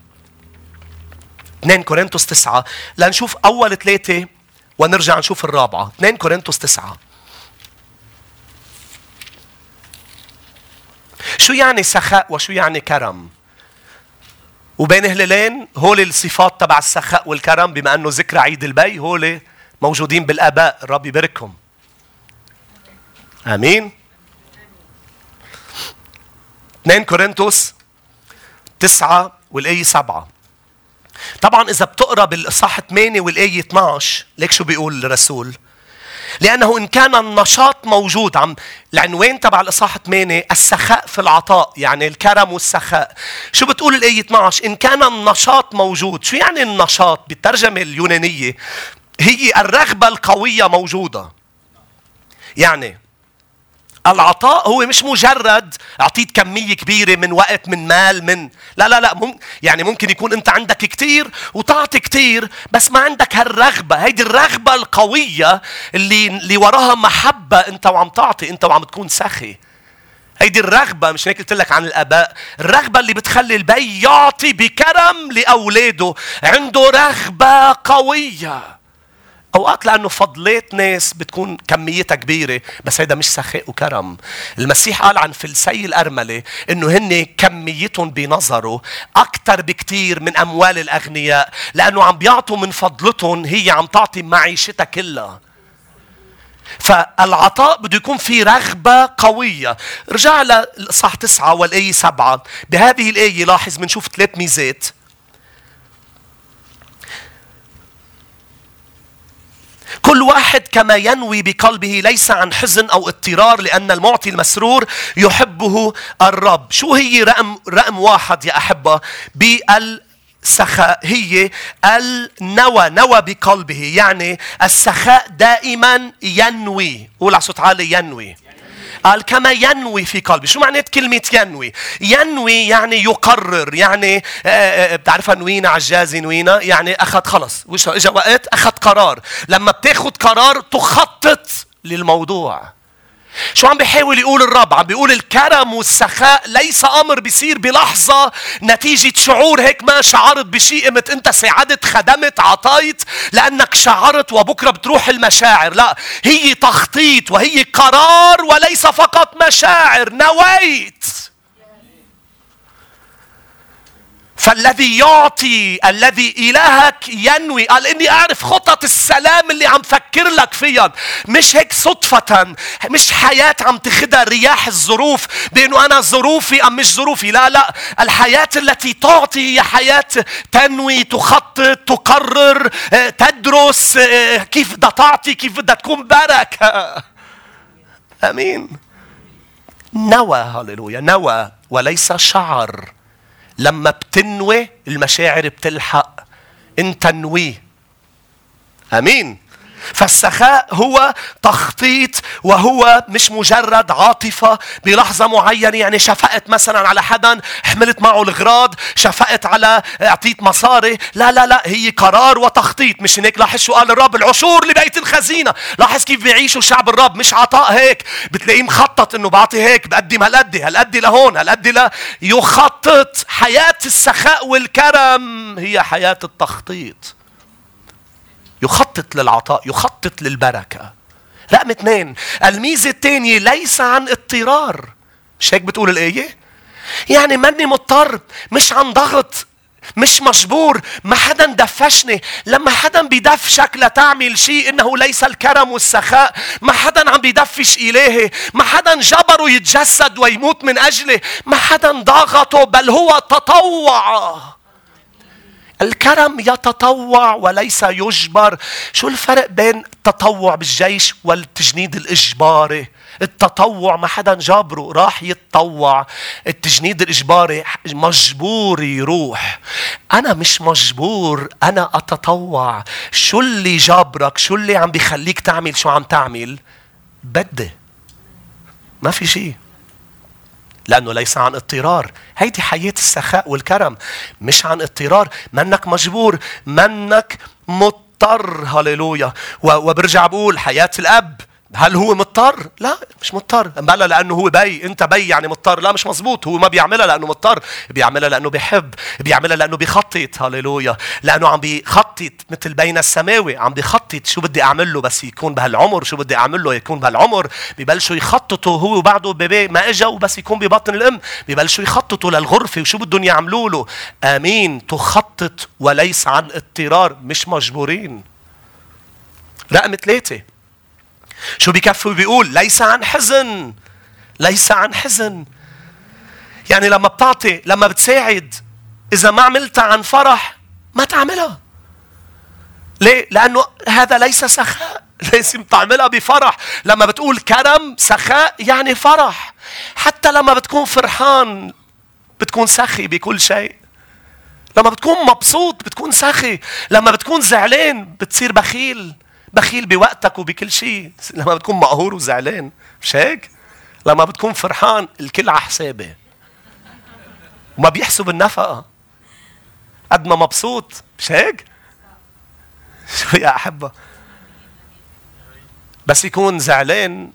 2 كورنثوس تسعة. لنشوف أول ثلاثة ونرجع نشوف الرابعة. 2 كورنثوس تسعة. شو يعني سخاء وشو يعني كرم؟ وبين هلالين هول الصفات تبع السخاء والكرم بما أنه ذكرى عيد البي هول موجودين بالآباء الرب يباركهم. آمين. 2 كورنثوس تسعة والآية سبعة. طبعا إذا بتقرأ بالإصحاح 8 والآية 12 ليك شو بيقول الرسول؟ لأنه إن كان النشاط موجود عم العنوان تبع الإصحاح 8 السخاء في العطاء يعني الكرم والسخاء. شو بتقول الآية 12 إن كان النشاط موجود. شو يعني النشاط بالترجمة اليونانية؟ هي الرغبة القوية موجودة. يعني العطاء هو مش مجرد اعطيت كمية كبيرة من وقت من مال من لا لا لا مم... يعني ممكن يكون انت عندك كتير وتعطي كتير بس ما عندك هالرغبة. هيدي الرغبة القوية اللي اللي وراها محبة انت وعم تعطي انت وعم تكون سخي. هيدي الرغبة مش هيك قلت لك عن الأباء الرغبة اللي بتخلي البي يعطي بكرم لأولاده. عنده رغبة قوية. أوقات لأنه فضلات ناس بتكون كميتها كبيرة بس هيدا مش سخاء وكرم. المسيح قال عن فلسي الأرملة إنه هن كميتهم بنظره أكثر بكثير من أموال الأغنياء لأنه عم بيعطوا من فضلتهم هي عم تعطي معيشتها كلها. فالعطاء بده يكون في رغبة قوية. رجع لصح تسعة والآية سبعة. بهذه الآية لاحظ بنشوف ثلاث ميزات. كل واحد كما ينوي بقلبه ليس عن حزن أو اضطرار لأن المعطي المسرور يحبه الرب. شو هي رقم رقم واحد يا أحبة؟ بال سخاء. هي النوى نوى بقلبه يعني السخاء دائما ينوي. قول على صوت عالي ينوي. قال كما ينوي في قلبي. شو معنات كلمة ينوي؟ ينوي يعني يقرر يعني آه، آه، بتعرفها نوينا عجاز نوينا؟ يعني أخذ خلص. وش اجى وقت أخذ قرار. لما بتاخد قرار تخطط للموضوع. شو عم بيحاول يقول الرب عم بيقول الكرم والسخاء ليس أمر بيصير بلحظة نتيجة شعور هيك ما شعرت بشيء قمت أنت ساعدت خدمت عطيت لأنك شعرت وبكرة بتروح المشاعر. لا هي تخطيط وهي قرار وليس فقط مشاعر نويت. فالذي يعطي الذي إلهك ينوي. قال إني أعرف خطط السلام اللي عم فكر لك فيها. مش هيك صدفة مش حياة عم تخدها رياح الظروف بأنه أنا ظروفي أم مش ظروفي. لا لا الحياة التي تعطي هي حياة تنوي تخطط تقرر آه، تدرس آه، كيف بدها تعطي كيف بدها تكون بركة أمين. نوى هللويا نوى وليس شعر. لما بتنوي المشاعر بتلحق. انت نويه. امين. فالسخاء هو تخطيط وهو مش مجرد عاطفة بلحظة معينة يعني شفقت مثلا على حدا حملت معه الغراض شفقت على اعطيت مصاري. لا لا لا هي قرار وتخطيط مش هيك؟ لاحظ شو قال الرب؟ العشور لبيت الخزينة. لاحظ كيف بيعيشوا شعب الرب مش عطاء هيك. بتلاقيه مخطط إنه بعطي هيك بقدم هالقد هالقد لهون هالقد لا يخطط حياة السخاء والكرم هي حياة التخطيط. يخطط للعطاء يخطط للبركة. رقم اثنين الميزة الثانية ليس عن اضطرار. مش هيك بتقول الآية؟ يعني ماني مضطر مش عن ضغط مش مجبور ما حدا دفشني. لما حدا بيدفشك لتعمل شيء إنه ليس الكرم والسخاء ما حدا عم بيدفش إلهي ما حدا جبره يتجسد ويموت من أجله ما حدا ضغطه بل هو تطوع. الكرم يتطوع وليس يجبر. شو الفرق بين التطوع بالجيش والتجنيد الإجباري؟ التطوع ما حدا جابره راح يتطوع. التجنيد الإجباري مجبور يروح. أنا مش مجبور أنا أتطوع. شو اللي جابرك؟ شو اللي عم بيخليك تعمل شو عم تعمل؟ بدي. ما في شيء لأنه ليس عن اضطرار. هيدي حياة السخاء والكرم. مش عن اضطرار. منك مجبور. منك مضطر. هللويا. وبرجع بقول حياة الأب. هل هو مضطر؟ لا مش مضطر. بلا لأنه هو بي أنت بي يعني مضطر. لا مش مزبوط هو ما بيعملها لأنه مضطر. بيعملها لأنه بيحب. بيعملها لأنه بيخطط. هللويا. لأنه عم بيخطط مثل بين السماوي. عم بيخطط شو بدي أعمل له بس يكون بهالعمر. شو بدي أعمل له يكون بهالعمر. ببلشوا يخططوا هو وبعده بيبي ما إجا وبس يكون ببطن الأم. ببلشوا يخططوا للغرفة وشو بدهم يعملوا له. آمين. تخطط وليس عن اضطرار. مش مجبورين. رقم ثلاثة. شو بكفي بيقول ليس عن حزن ليس عن حزن. يعني لما بتعطي لما بتساعد إذا ما عملتها عن فرح ما تعملها. ليه؟ لأنه هذا ليس سخاء لازم تعملها بفرح. لما بتقول كرم سخاء يعني فرح. حتى لما بتكون فرحان بتكون سخي بكل شيء. لما بتكون مبسوط بتكون سخي. لما بتكون زعلان بتصير بخيل. بخيل بوقتك وبكل شيء لما بتكون مقهور وزعلان. مش هيك؟ لما بتكون فرحان الكل على حسابي وما بيحسب النفقة قد ما مبسوط. مش هيك؟ شو يا أحبة؟ بس يكون زعلان.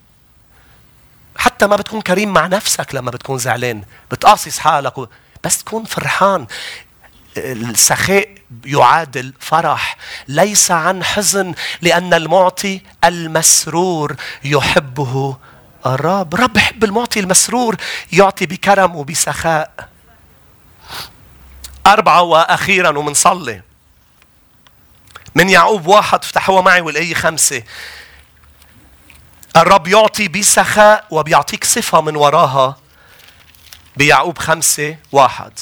حتى ما بتكون كريم مع نفسك لما بتكون زعلان. بتقاصص حالك و... بس تكون فرحان. السخاء يعادل فرح. ليس عن حزن لأن المعطي المسرور يحبه الرب. رب يحب المعطي المسرور يعطي بكرم وبسخاء. أربعة وأخيرا ومنصلي من يعقوب واحد افتحوها معي والآية خمسة. الرب يعطي بسخاء وبيعطيك صفة من وراها. بيعقوب خمسة واحد.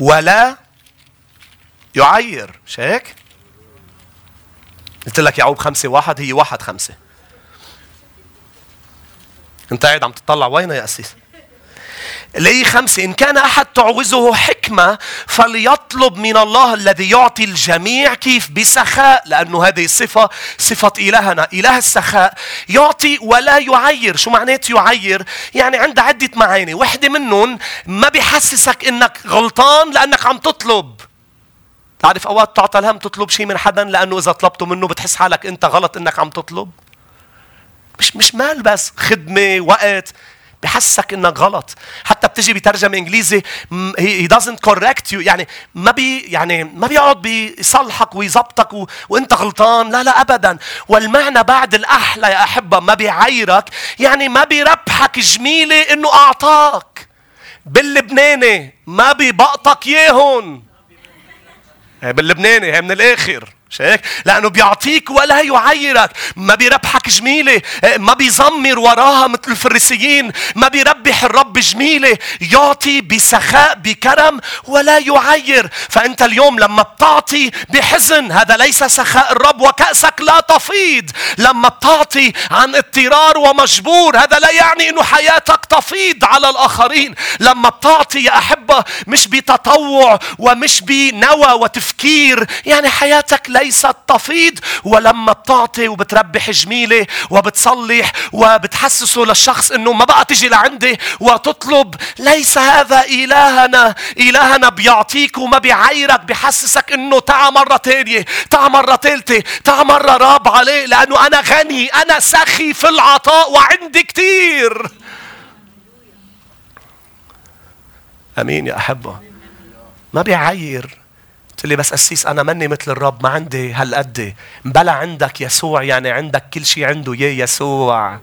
ولا يعير. مش هيك؟ قلت لك يعقوب خمسة واحد هي واحد خمسة. انت قاعد عم تطلع وين يا أسيس؟ لي خمسة إن كان أحد تعوزه حكمة فليطلب من الله الذي يعطي الجميع كيف؟ بسخاء لأنه هذه صفة صفة إلهنا. إله السخاء يعطي ولا يعير. شو معنات يعير؟ يعني عنده عدة معاني. واحدة منهم ما بيحسسك إنك غلطان لأنك عم تطلب. تعرف أوقات تعطى الهم تطلب شيء من حدا لأنه إذا طلبته منه بتحس حالك أنت غلط إنك عم تطلب؟ مش مش مال بس. خدمة وقت. بحسك إنك غلط. حتى بتجي بترجمة إنجليزي he doesn't correct you. يعني ما بي يعني ما بيقعد بيصلحك ويظبطك. وإنت غلطان. لا لا ابدا. والمعنى بعد الأحلى يا أحبة ما بيعيرك يعني ما بيربحك جميلة إنه أعطاك. باللبناني ما بيبقطك ياهن باللبناني هي من الآخر. مش هيك؟ لأنه بيعطيك ولا يعيرك، ما بيربحك جميلة، ما بيزمر وراها مثل الفريسيين، ما بيربح الرب جميلة، يعطي بسخاء بكرم ولا يعير، فأنت اليوم لما بتعطي بحزن هذا ليس سخاء الرب وكأسك لا تفيض، لما بتعطي عن اضطرار ومجبور هذا لا يعني إنه حياتك تفيض على الآخرين، لما بتعطي يا أحبة مش بتطوع ومش بنوى وتفكير، يعني حياتك لا ليست تفيض ولما بتعطي وبتربح جميلة وبتصلح وبتحسسه للشخص إنه ما بقى تجي لعندي وتطلب ليس هذا إلهنا. إلهنا بيعطيك وما بيعيرك بحسسك إنه تعا مرة تانية تعا مرة ثالثة تعا مرة رابعة ليه؟ لأنه أنا غني أنا سخي في العطاء وعندي كتير. آمين يا أحبة. ما بيعير. لي بس قسيس أنا مني مثل الرب ما عندي هالقد. بلا عندك يسوع يعني عندك كل شيء عنده يا يسوع.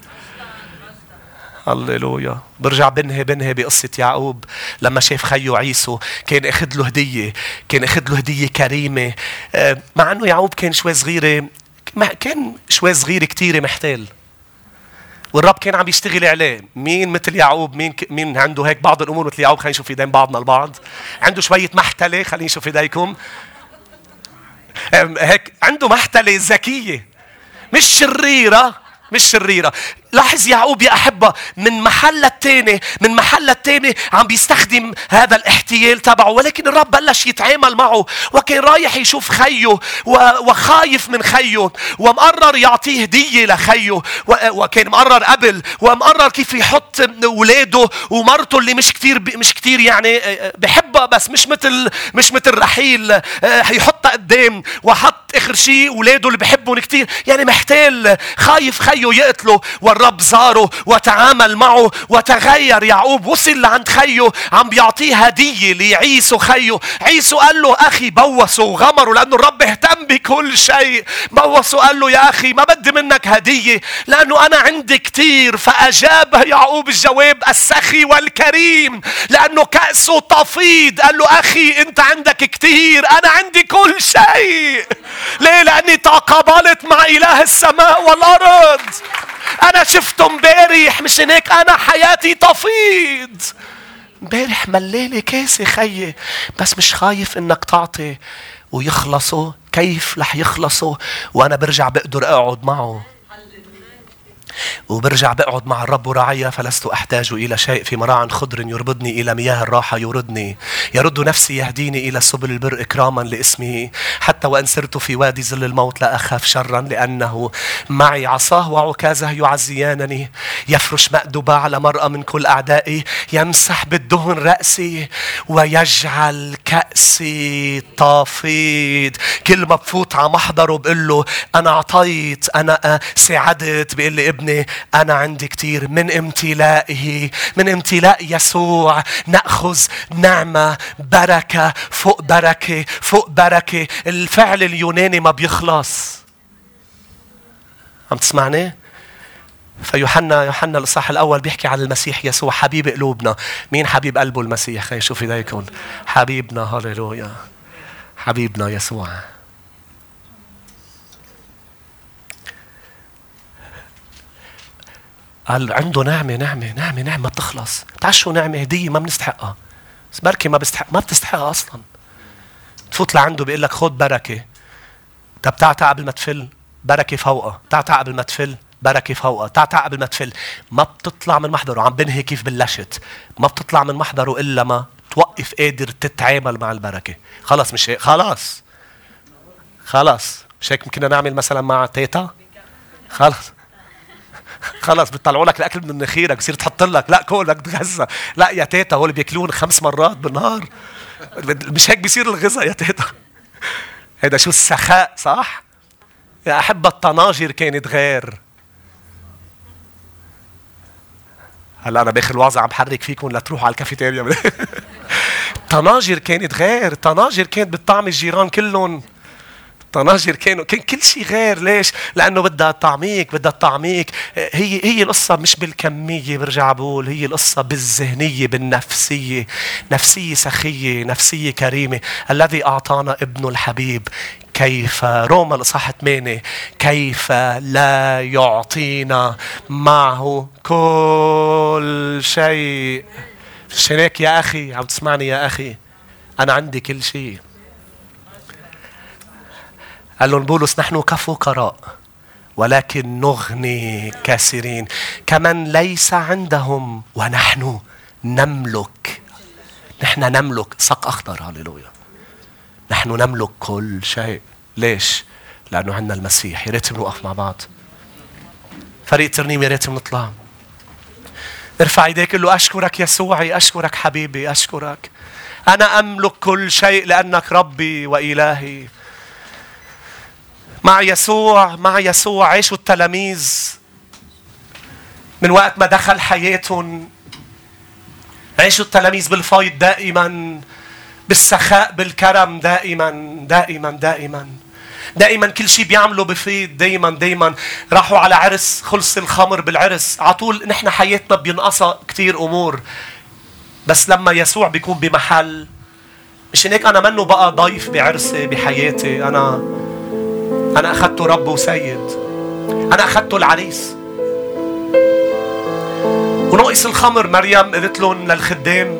هللويا. برجع بنهي بنهي بقصة يعقوب. لما شاف خيه عيسو كان أخذ له هدية كان أخذ له هدية كريمة. آه، مع إنه يعقوب كان شوي صغيرة كان شوي صغير كتير محتال. والرب كان عم يشتغل عليه. مين مثل يعقوب؟ مين ك... مين عنده هيك بعض الأمور مثل يعقوب؟ خلينا نشوف إيدين بعضنا البعض. عنده شوية محتلة خلينا نشوف إيديكم. هيك عنده محتلة ذكية. مش شريرة مش شريرة. لاحظ يعقوب يا أحبة من محل التاني من محل التاني عم بيستخدم هذا الاحتيال تبعه ولكن الرب بلش يتعامل معه وكان رايح يشوف خيه وخايف من خيه ومقرر يعطيه هدية لخيه وكان مقرر قبل ومقرر كيف يحط اولاده ومرته اللي مش كتير مش كتير يعني بحبها بس مش مثل مش مثل رحيل يحطها قدام وحط آخر شيء اولاده اللي بحبهم كتير يعني محتال خايف خيه يقتله والرب زاره وتعامل معه وتغير. يعقوب وصل لعند خيه عم بيعطيه هدية لعيسو خيه. عيسو قال له أخي بوسه وغمره لأنه الرب اهتم بكل شيء. بوسه قال له يا أخي ما بدي منك هدية لأنه أنا عندي كتير. فأجاب يعقوب الجواب السخي والكريم لأنه كأسه تفيض قال له أخي أنت عندك كتير أنا عندي كل شيء. ليه؟ لأني تقابلت مع إله السماء والأرض. أنا شفته امبارح مش هيك أنا حياتي تفيض. امبارح ملالي كاسة خيي بس مش خايف إنك تعطي. ويخلصوا كيف رح يخلصوا؟ وأنا برجع بقدر أقعد معه. وبرجع بقعد مع الرب ورعيا فلست أحتاج إلى شيء في مراع خضر يربضني إلى مياه الراحة يردني يرد نفسي يهديني إلى سبل البر إكراما لاسمه. حتى وإن سرت في وادي ظل الموت لا أخاف شرا لأنه معي عصاه وعكازه يعزيانني. يفرش مأدبة على مرأة من كل أعدائي. يمسح بالدهن رأسي ويجعل كأسي طافيد. كل ما بفوت على محضره بقول له أنا أعطيت أنا ساعدت بيقول لي ابني ابني أنا عندي كثير من امتلائه من امتلاء يسوع. نأخذ نعمة بركة فوق بركة فوق بركة. الفعل اليوناني ما بيخلص. عم تسمعني؟ فيوحنا يوحنا الإصحاح الأول بيحكي عن المسيح يسوع حبيب قلوبنا. مين حبيب قلبه المسيح؟ خلينا نشوف إيديكم. حبيبنا هللويا. حبيبنا يسوع. قال عنده نعمة نعمة نعمة نعمة بتخلص. تعشوا نعمة هدية ما بنستحقها. بس بركة ما بستحق ما بتستحقها أصلا. تفوت لعنده بيقول لك خذ بركة. طب تعتع قبل ما تفل بركة فوقها. تعتع قبل ما تفل بركة فوقها. تعتع قبل ما تفل. ما بتطلع من محضره. عم بنهي كيف بلشت ما بتطلع من محضره إلا ما توقف قادر تتعامل مع البركة. خلاص مش هيك؟ خلاص خلاص مش هيك ممكن نعمل مثلا مع تيتا؟ خلص بيطلعوا لك الأكل من مناخيرك بصير تحط لك لا كلك تغذى لا يا تيتا هول بياكلون خمس مرات بالنهار. مش هيك بيصير الغذاء يا تيتا. هيدا شو السخاء صح؟ يا أحبة الطناجر كانت غير. هلأ أنا بآخر الوعظة عم بحرك فيكم لتروحوا على الكافيتيريا. طناجر كانت غير طناجر كانت بتطعم الجيران كلهم. طناجر كانوا كان كل شيء غير ليش؟ لأنه بدها طعميك بدها طعميك هي هي القصة مش بالكمية برجع بقول هي القصة بالذهنية بالنفسية. نفسية سخية نفسية كريمة. الذي أعطانا ابنه الحبيب. كيف روما الإصحاح 8 كيف لا يعطينا معه كل شيء. شنك يا أخي؟ عم تسمعني يا أخي؟ أنا عندي كل شيء. قال لهم بولس نحن كفقراء ولكن نغني كثيرين كمن ليس عندهم ونحن نملك. نحن نملك. سق أخضر هللويا. نحن نملك كل شيء. ليش؟ لأنه عندنا المسيح. يا ريت بنوقف مع بعض. فريق ترنيم يا ريت بنطلع ارفع ايديك قل له أشكرك يسوعي أشكرك حبيبي أشكرك. أنا أملك كل شيء لأنك ربي وإلهي. مع يسوع مع يسوع عاشوا التلاميذ. من وقت ما دخل حياتهم عاشوا التلاميذ بالفيض دائما بالسخاء بالكرم دائما دائما دائما. دائما كل شيء بيعملوا بفيض دائما دائما. راحوا على عرس خلص الخمر بالعرس. على طول نحن حياتنا بينقصها كثير أمور. بس لما يسوع بيكون بمحل مش هيك أنا منه بقى ضيف بعرسي بحياتي. أنا أنا أخذته رب وسيد أنا أخذته العريس. ونقص الخمر مريم قلت لهم للخدام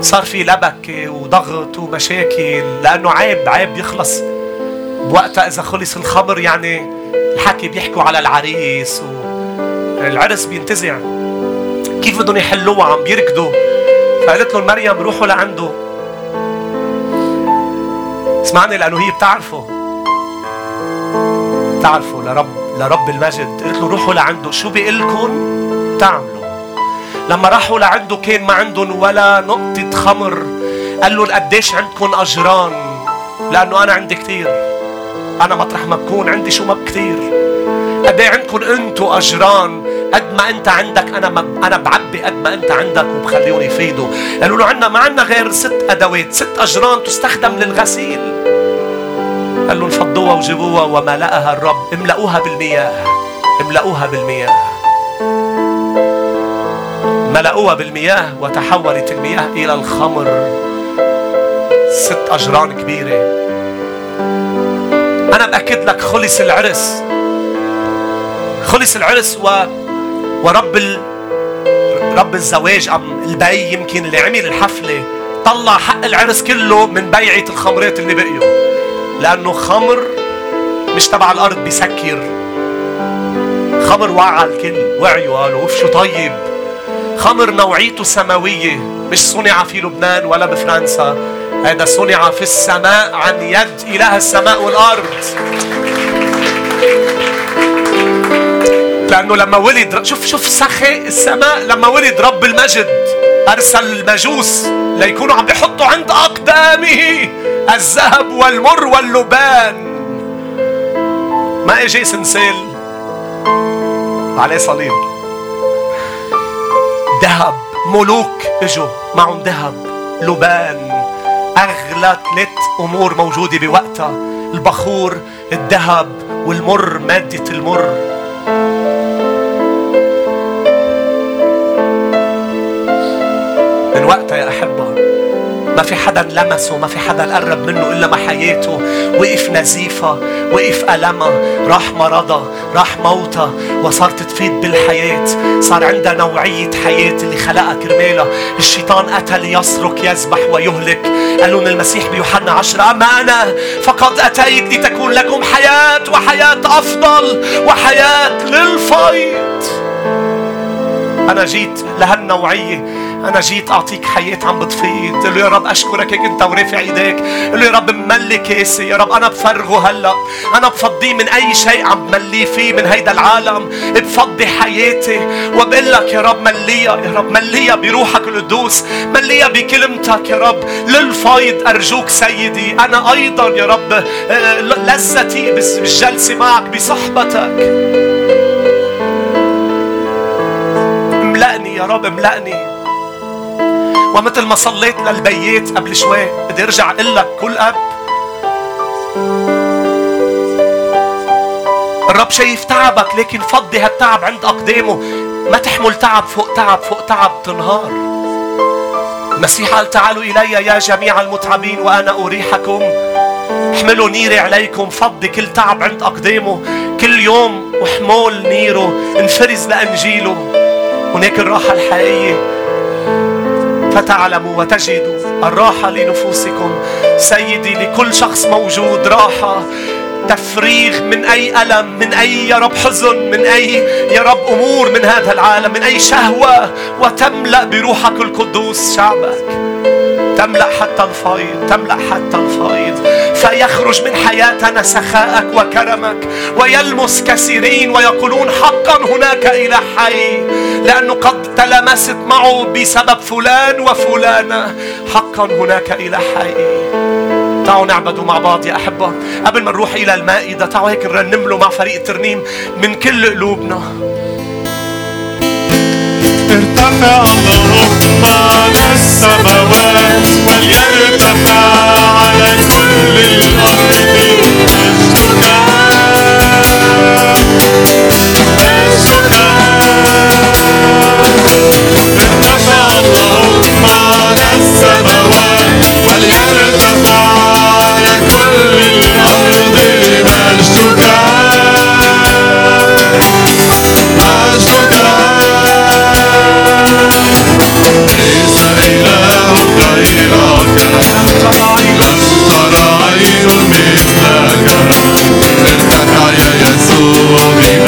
صار في لبكة وضغط ومشاكل لأنه عيب عيب يخلص. بوقتها إذا خلص الخمر يعني الحكي بيحكوا على العريس والعرس بينتزع. كيف بدهم يحلوها عم بيركضوا. فقالت لهم مريم روحوا لعنده. اسمعني لأنه هي بتعرفه. بتعرفه لرب لرب المجد. قلت له روحوا لعنده. شو بيقول لكم تعملوا لما راحوا لعنده كان ما عندهم ولا نقطة خمر. قال لهم قديش عندكم أجران؟ لأنه أنا عندي كثير. أنا مطرح ما بكون. عندي شو ما بكثير. قد إيه عندكم أنتوا أجران؟ قد ما أنت عندك أنا أنا بعبي قد ما أنت عندك وبخليهم يفيدوا. قالوا له عندنا ما عندنا غير ست أدوات ست أجران تستخدم للغسيل. قال لهم فضوها وجيبوها وملأها الرب. املأوها بالمياه. املأوها بالمياه. ملأوها بالمياه وتحولت المياه إلى الخمر. ست أجران كبيرة. أنا بأكد لك خلص العرس. خلص العرس و ورب ال... رب الزواج أم البي يمكن اللي عمل الحفلة طلع حق العرس كله من بيعة الخمرات اللي بقيوا. لأنه خمر مش تبع الأرض بيسكر. خمر وعى الكل وعيوا قالوا وف شو طيب. خمر نوعيته سماوية مش صنع في لبنان ولا بفرنسا. هذا صنع في السماء عن يد إله السماء والأرض. لأنه لما ولد شوف شوف سخي السماء لما ولد رب المجد أرسل المجوس ليكونوا عم بيحطوا عند أقدامه. الذهب والمر واللبان. ما أجي سنسيل؟ عليه صليب. ذهب ملوك إجوا. معهم ذهب لبان. أغلى ثلاث أمور موجودة بوقتها. البخور الذهب والمر مادة المر. من وقتها يا أحبة ما في حدا لمسه ما في حدا قرب منه إلا ما حياته. وقف نزيفة وقف ألمها راح مرضها راح موتها وصارت تفيد بالحياة. صار عندها نوعية حياة اللي خلقها كرمالها. الشيطان أتى ليسرق يذبح ويهلك. قال لهم المسيح بيوحنا عشرة أما أنا فقد أتيت لتكون لكم حياة وحياة أفضل وحياة للفيض أنا جيت لهالنوعية. أنا جيت أعطيك حياة عم بتفيض قل له يا رب أشكرك هيك أنت ورافع إيديك. قل له يا رب ملي كاسي يا رب أنا بفرغه هلأ. أنا بفضيه من أي شيء عم بمليه فيه من هيدا العالم. بفضي حياتي وبقول لك يا رب مليها. يا رب مليها بروحك القدوس. مليها بكلمتك يا رب. للفيض أرجوك سيدي. أنا أيضا يا رب آه، لذتي بالجلسة معك بصحبتك. املأني يا رب املأني. ومثل ما صليت للبيات قبل شوي بدي أرجع أقول لك كل أب الرب شايف تعبك لكن فضي هالتعب عند أقدامه. ما تحمل تعب فوق تعب فوق تعب تنهار. المسيح قال تعالوا إلي يا جميع المتعبين وأنا أريحكم. احملوا نيري عليكم فضي كل تعب عند أقدامه. كل يوم وحمول نيره انفرز لأنجيله. هناك الراحة الحقيقية. فتعلموا وتجدوا الراحة لنفوسكم. سيدي لكل شخص موجود راحة تفريغ من أي ألم من أي يا رب حزن من أي يا رب أمور من هذا العالم من أي شهوة. وتملأ بروحك القدوس شعبك. تملأ حتى الفيض تملأ حتى الفيض فيخرج من حياتنا سخاءك وكرمك ويلمس كثيرين ويقولون حقا هناك إله حي. لأنه قد تلمست معه بسبب فلان وفلانة حقا هناك إله حي. تعالوا نعبدوا مع بعض يا أحبة. قبل ما نروح إلى المائدة تعالوا هيك نرنم له مع فريق الترنيم من كل قلوبنا. ارتفع اللهم على السماوات وليرتفع على كل الأرض.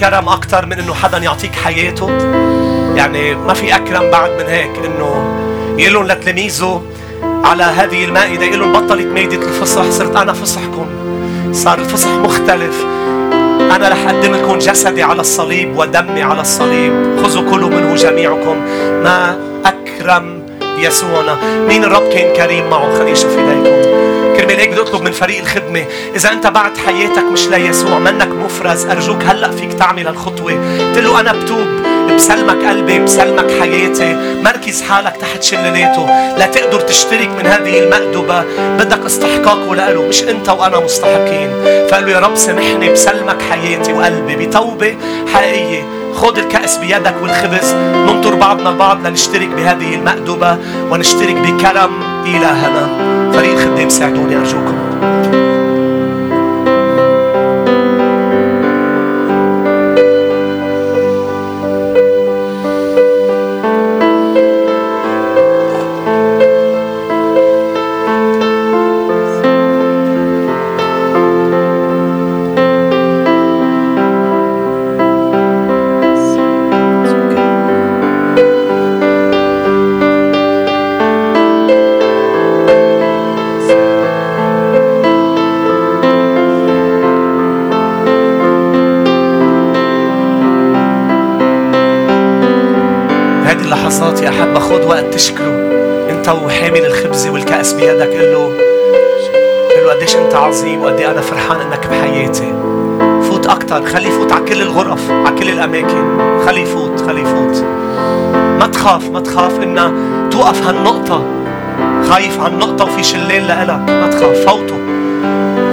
كرم أكتر من إنه حدا يعطيك حياته. يعني ما في أكرم بعد من هيك إنه يقول لتلاميذه على هذه المائدة يقول لهم بطلت مائدة الفصح صرت أنا فصحكم. صار الفصح مختلف. أنا رح أقدم لكم جسدي على الصليب ودمي على الصليب. خذوا كلوا منه جميعكم. ما أكرم يسوعنا. مين الرب كان كريم معه؟ خلينا نشوف إيديكم. كرمال هيك بدي أطلب من فريق الخدمة إذا أنت بعد حياتك مش ليسوع منك مفرز أرجوك هلأ فيك تعمل الخطوة. قل له أنا بتوب بسلمك قلبي بسلمك حياتي. مركز حالك تحت شللاته لا تقدر تشترك من هذه المأدبة بدك استحقاق له مش أنت وأنا مستحقين. فقال له يا رب سامحني بسلمك حياتي وقلبي. بتوبة حقيقية. خذ الكأس بيدك والخبز. ننطر بعضنا البعض لنشترك بهذه المأدبة ونشترك بكرم إلهنا. فريق الخدام ساعدوني أرجوكم. بيدك. قل له قل له قديش أنت عظيم وقد أنا فرحان إنك بحياتي. فوت أكثر خليه يفوت على كل الغرف على كل الأماكن. خليه يفوت خليه يفوت. ما تخاف ما تخاف إن توقف هالنقطة. خايف عن نقطه وفي شلال لإلك. ما تخاف. فوته.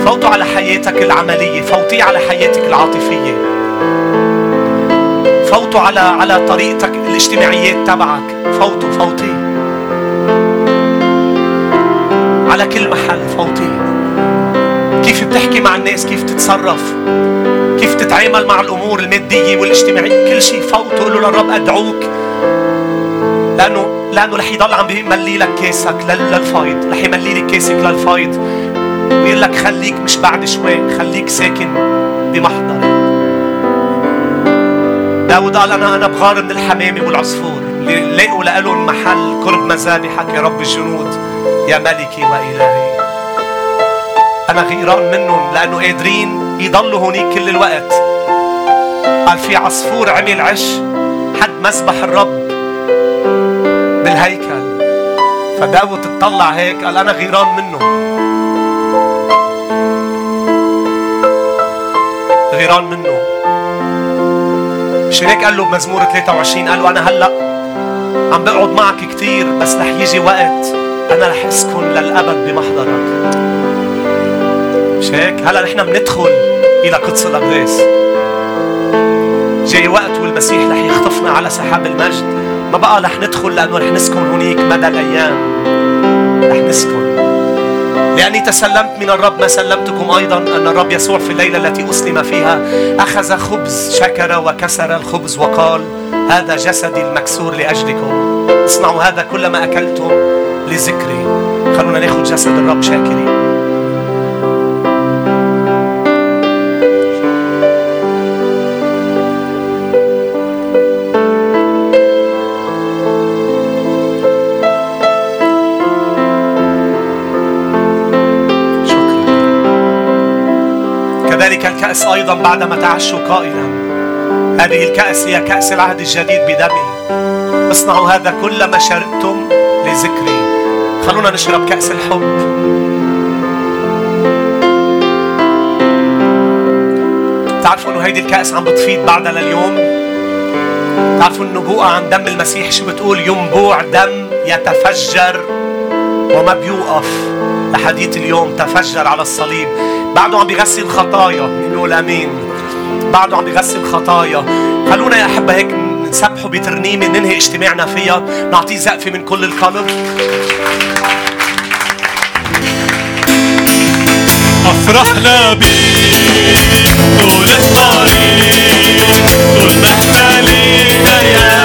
فوتوا على حياتك العملية. فوتيه على حياتك العاطفية. فوتوا على على طريقتك الاجتماعيات تبعك. فوتوا فوتيه. على كل محل فوتي. كيف بتحكي مع الناس؟ كيف تتصرف؟ كيف تتعامل مع الأمور المادية والاجتماعية؟ كل شيء فوت قول له للرب أدعوك. لأنه لأنه رح يضل عم بيملي لك كاسك للفايض. رح يملي لك كاسك للفايض. ويقول لك خليك مش بعد شوي خليك ساكن بمحضري داود قال أنا أنا بغار من الحمامة والعصفور. لاقوا لهم محل قرب مذابحك يا رب الجنود. يا ملكي وإلهي أنا غيران منهم لأنه قادرين يضلوا هونيك كل الوقت. قال في عصفور عمل عش حد مسبح الرب بالهيكل. فداود تطلع هيك. قال أنا غيران منه غيران منه مشان هيك قال له بمزمور 23 قال له أنا هلأ عم بقعد معك كثير بس رح يجي وقت أنا رح أسكن للأبد بمحضرك. مش هيك؟ هلا نحن بندخل إلى قدس الأقداس. جاي وقت والمسيح رح يخطفنا على سحاب المجد. ما بقى رح ندخل لأنه رح نسكن هنيك مدى الأيام. رح نسكن. لأني تسلمت من الرب ما سلمتكم أيضا أن الرب يسوع في الليلة التي أسلم فيها أخذ خبز شكر وكسر الخبز وقال هذا جسدي المكسور لأجلكم. اصنعوا هذا كلما أكلتم. لذكري. خلونا ناخد جسد الرب شاكرين. كذلك الكأس أيضا بعدما تعشوا قائلا. هذه الكأس هي كأس العهد الجديد بدمي اصنعوا هذا كلما شربتم لذكري. خلونا نشرب كأس الحب. تعرفوا إنه هيدي الكأس عم بتفيض بعدها لليوم؟ تعرفوا النبوءة عن دم المسيح؟ شو بتقول؟ ينبوع دم يتفجر وما بيوقف. لحديث اليوم تفجر على الصليب. بعده عم بيغسل خطايا. نقول امين بعده عم بيغسل خطايا. خلونا يا أحبة هيك نسبحه بترنيمة ننهي اجتماعنا فيها. نعطيه زقفة من كل القلب. أفرحنا بيك طول الطريق طول ما إحنا لينا يا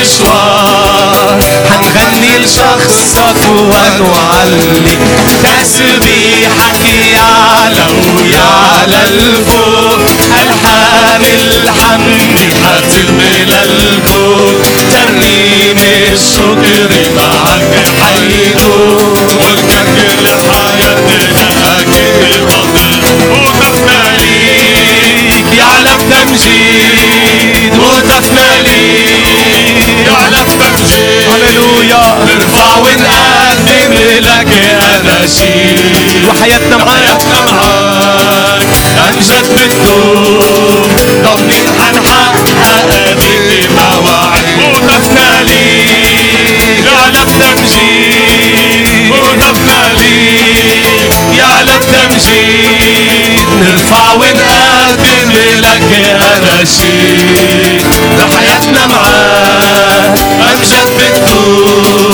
مشوار حنغني لشخصك ونعلي تسبيحك يعلى ويعلى الفوق ألحان الحمد حتمل الكون ترنيم الشكر معك حيدوم ملكك لحياتنا أناشيد وحياتنا معاك. حياتنا معاك. أمجد بتكون ضمن حنحقق بك مواعيد وقفنا ليك يعلم تمجيد وقفنا ليك يعلم تمجيد نرفع ونقدم لك أناشيد لحياتنا معاك. أمجد بتكون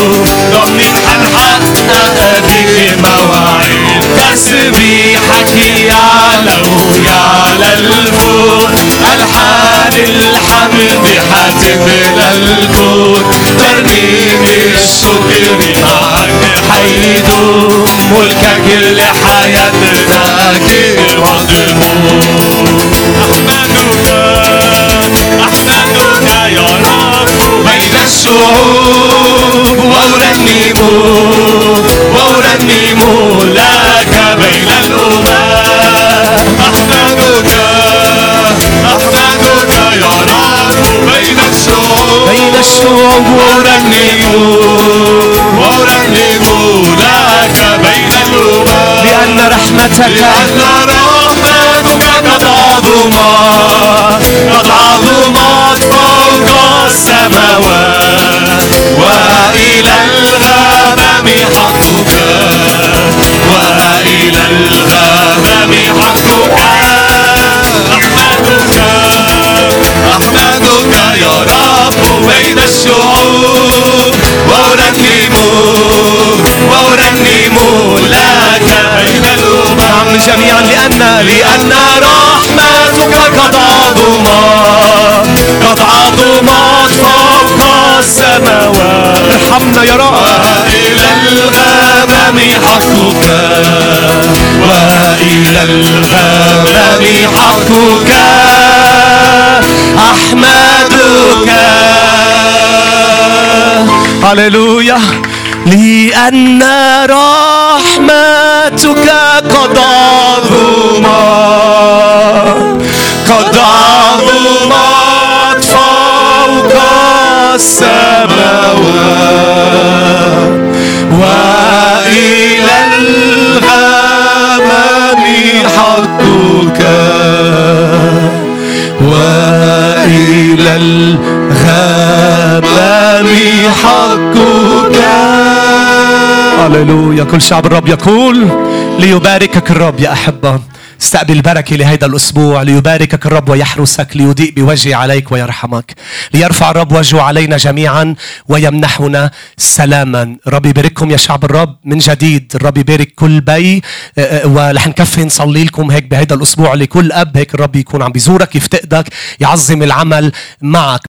الحمد حتمل الكون ترنيم الشكر معك حيدوم ملكك لحياتنا كل مضمون أحمدك أحمدك يا رب. بين الشعوب وأرنم وأرنم لك بين الأمم أحمدك أحمدك يا رب. بين الشعوب بين الشعوب وأرنم وأرنم لك بين الأمم لأن رحمتك لأن رحمتك قد عظمت الشعوب وأرنم وأرنم لك بين الأمم نعم جميعا لأن لأن رحمتك قد عظمت قد عظمت فوق السماوات ارحمنا يا رب وإلى الغمام حقك وإلى الغمام حقك أحمدك هللويا لأن رحمتك قد عظمت قد عظمت فوق السماوات. وإلى الغمام حقك. وإلى الغمام حقك. هللويا كل شعب الرب يقول ليباركك الرب يا أحبة. استقبل بركة لهذا الأسبوع ليباركك الرب ويحرسك ليضيء بوجهه عليك ويرحمك ليرفع الرب وجهه علينا جميعا ويمنحنا سلاما. رب يبارككم يا شعب الرب من جديد. الرب يبارك كل بي. آه، آه، ورح نكفي نصلي لكم هيك بهذا الأسبوع لكل أب. هيك الرب يكون عم بيزورك يفتقدك يعظم العمل معك.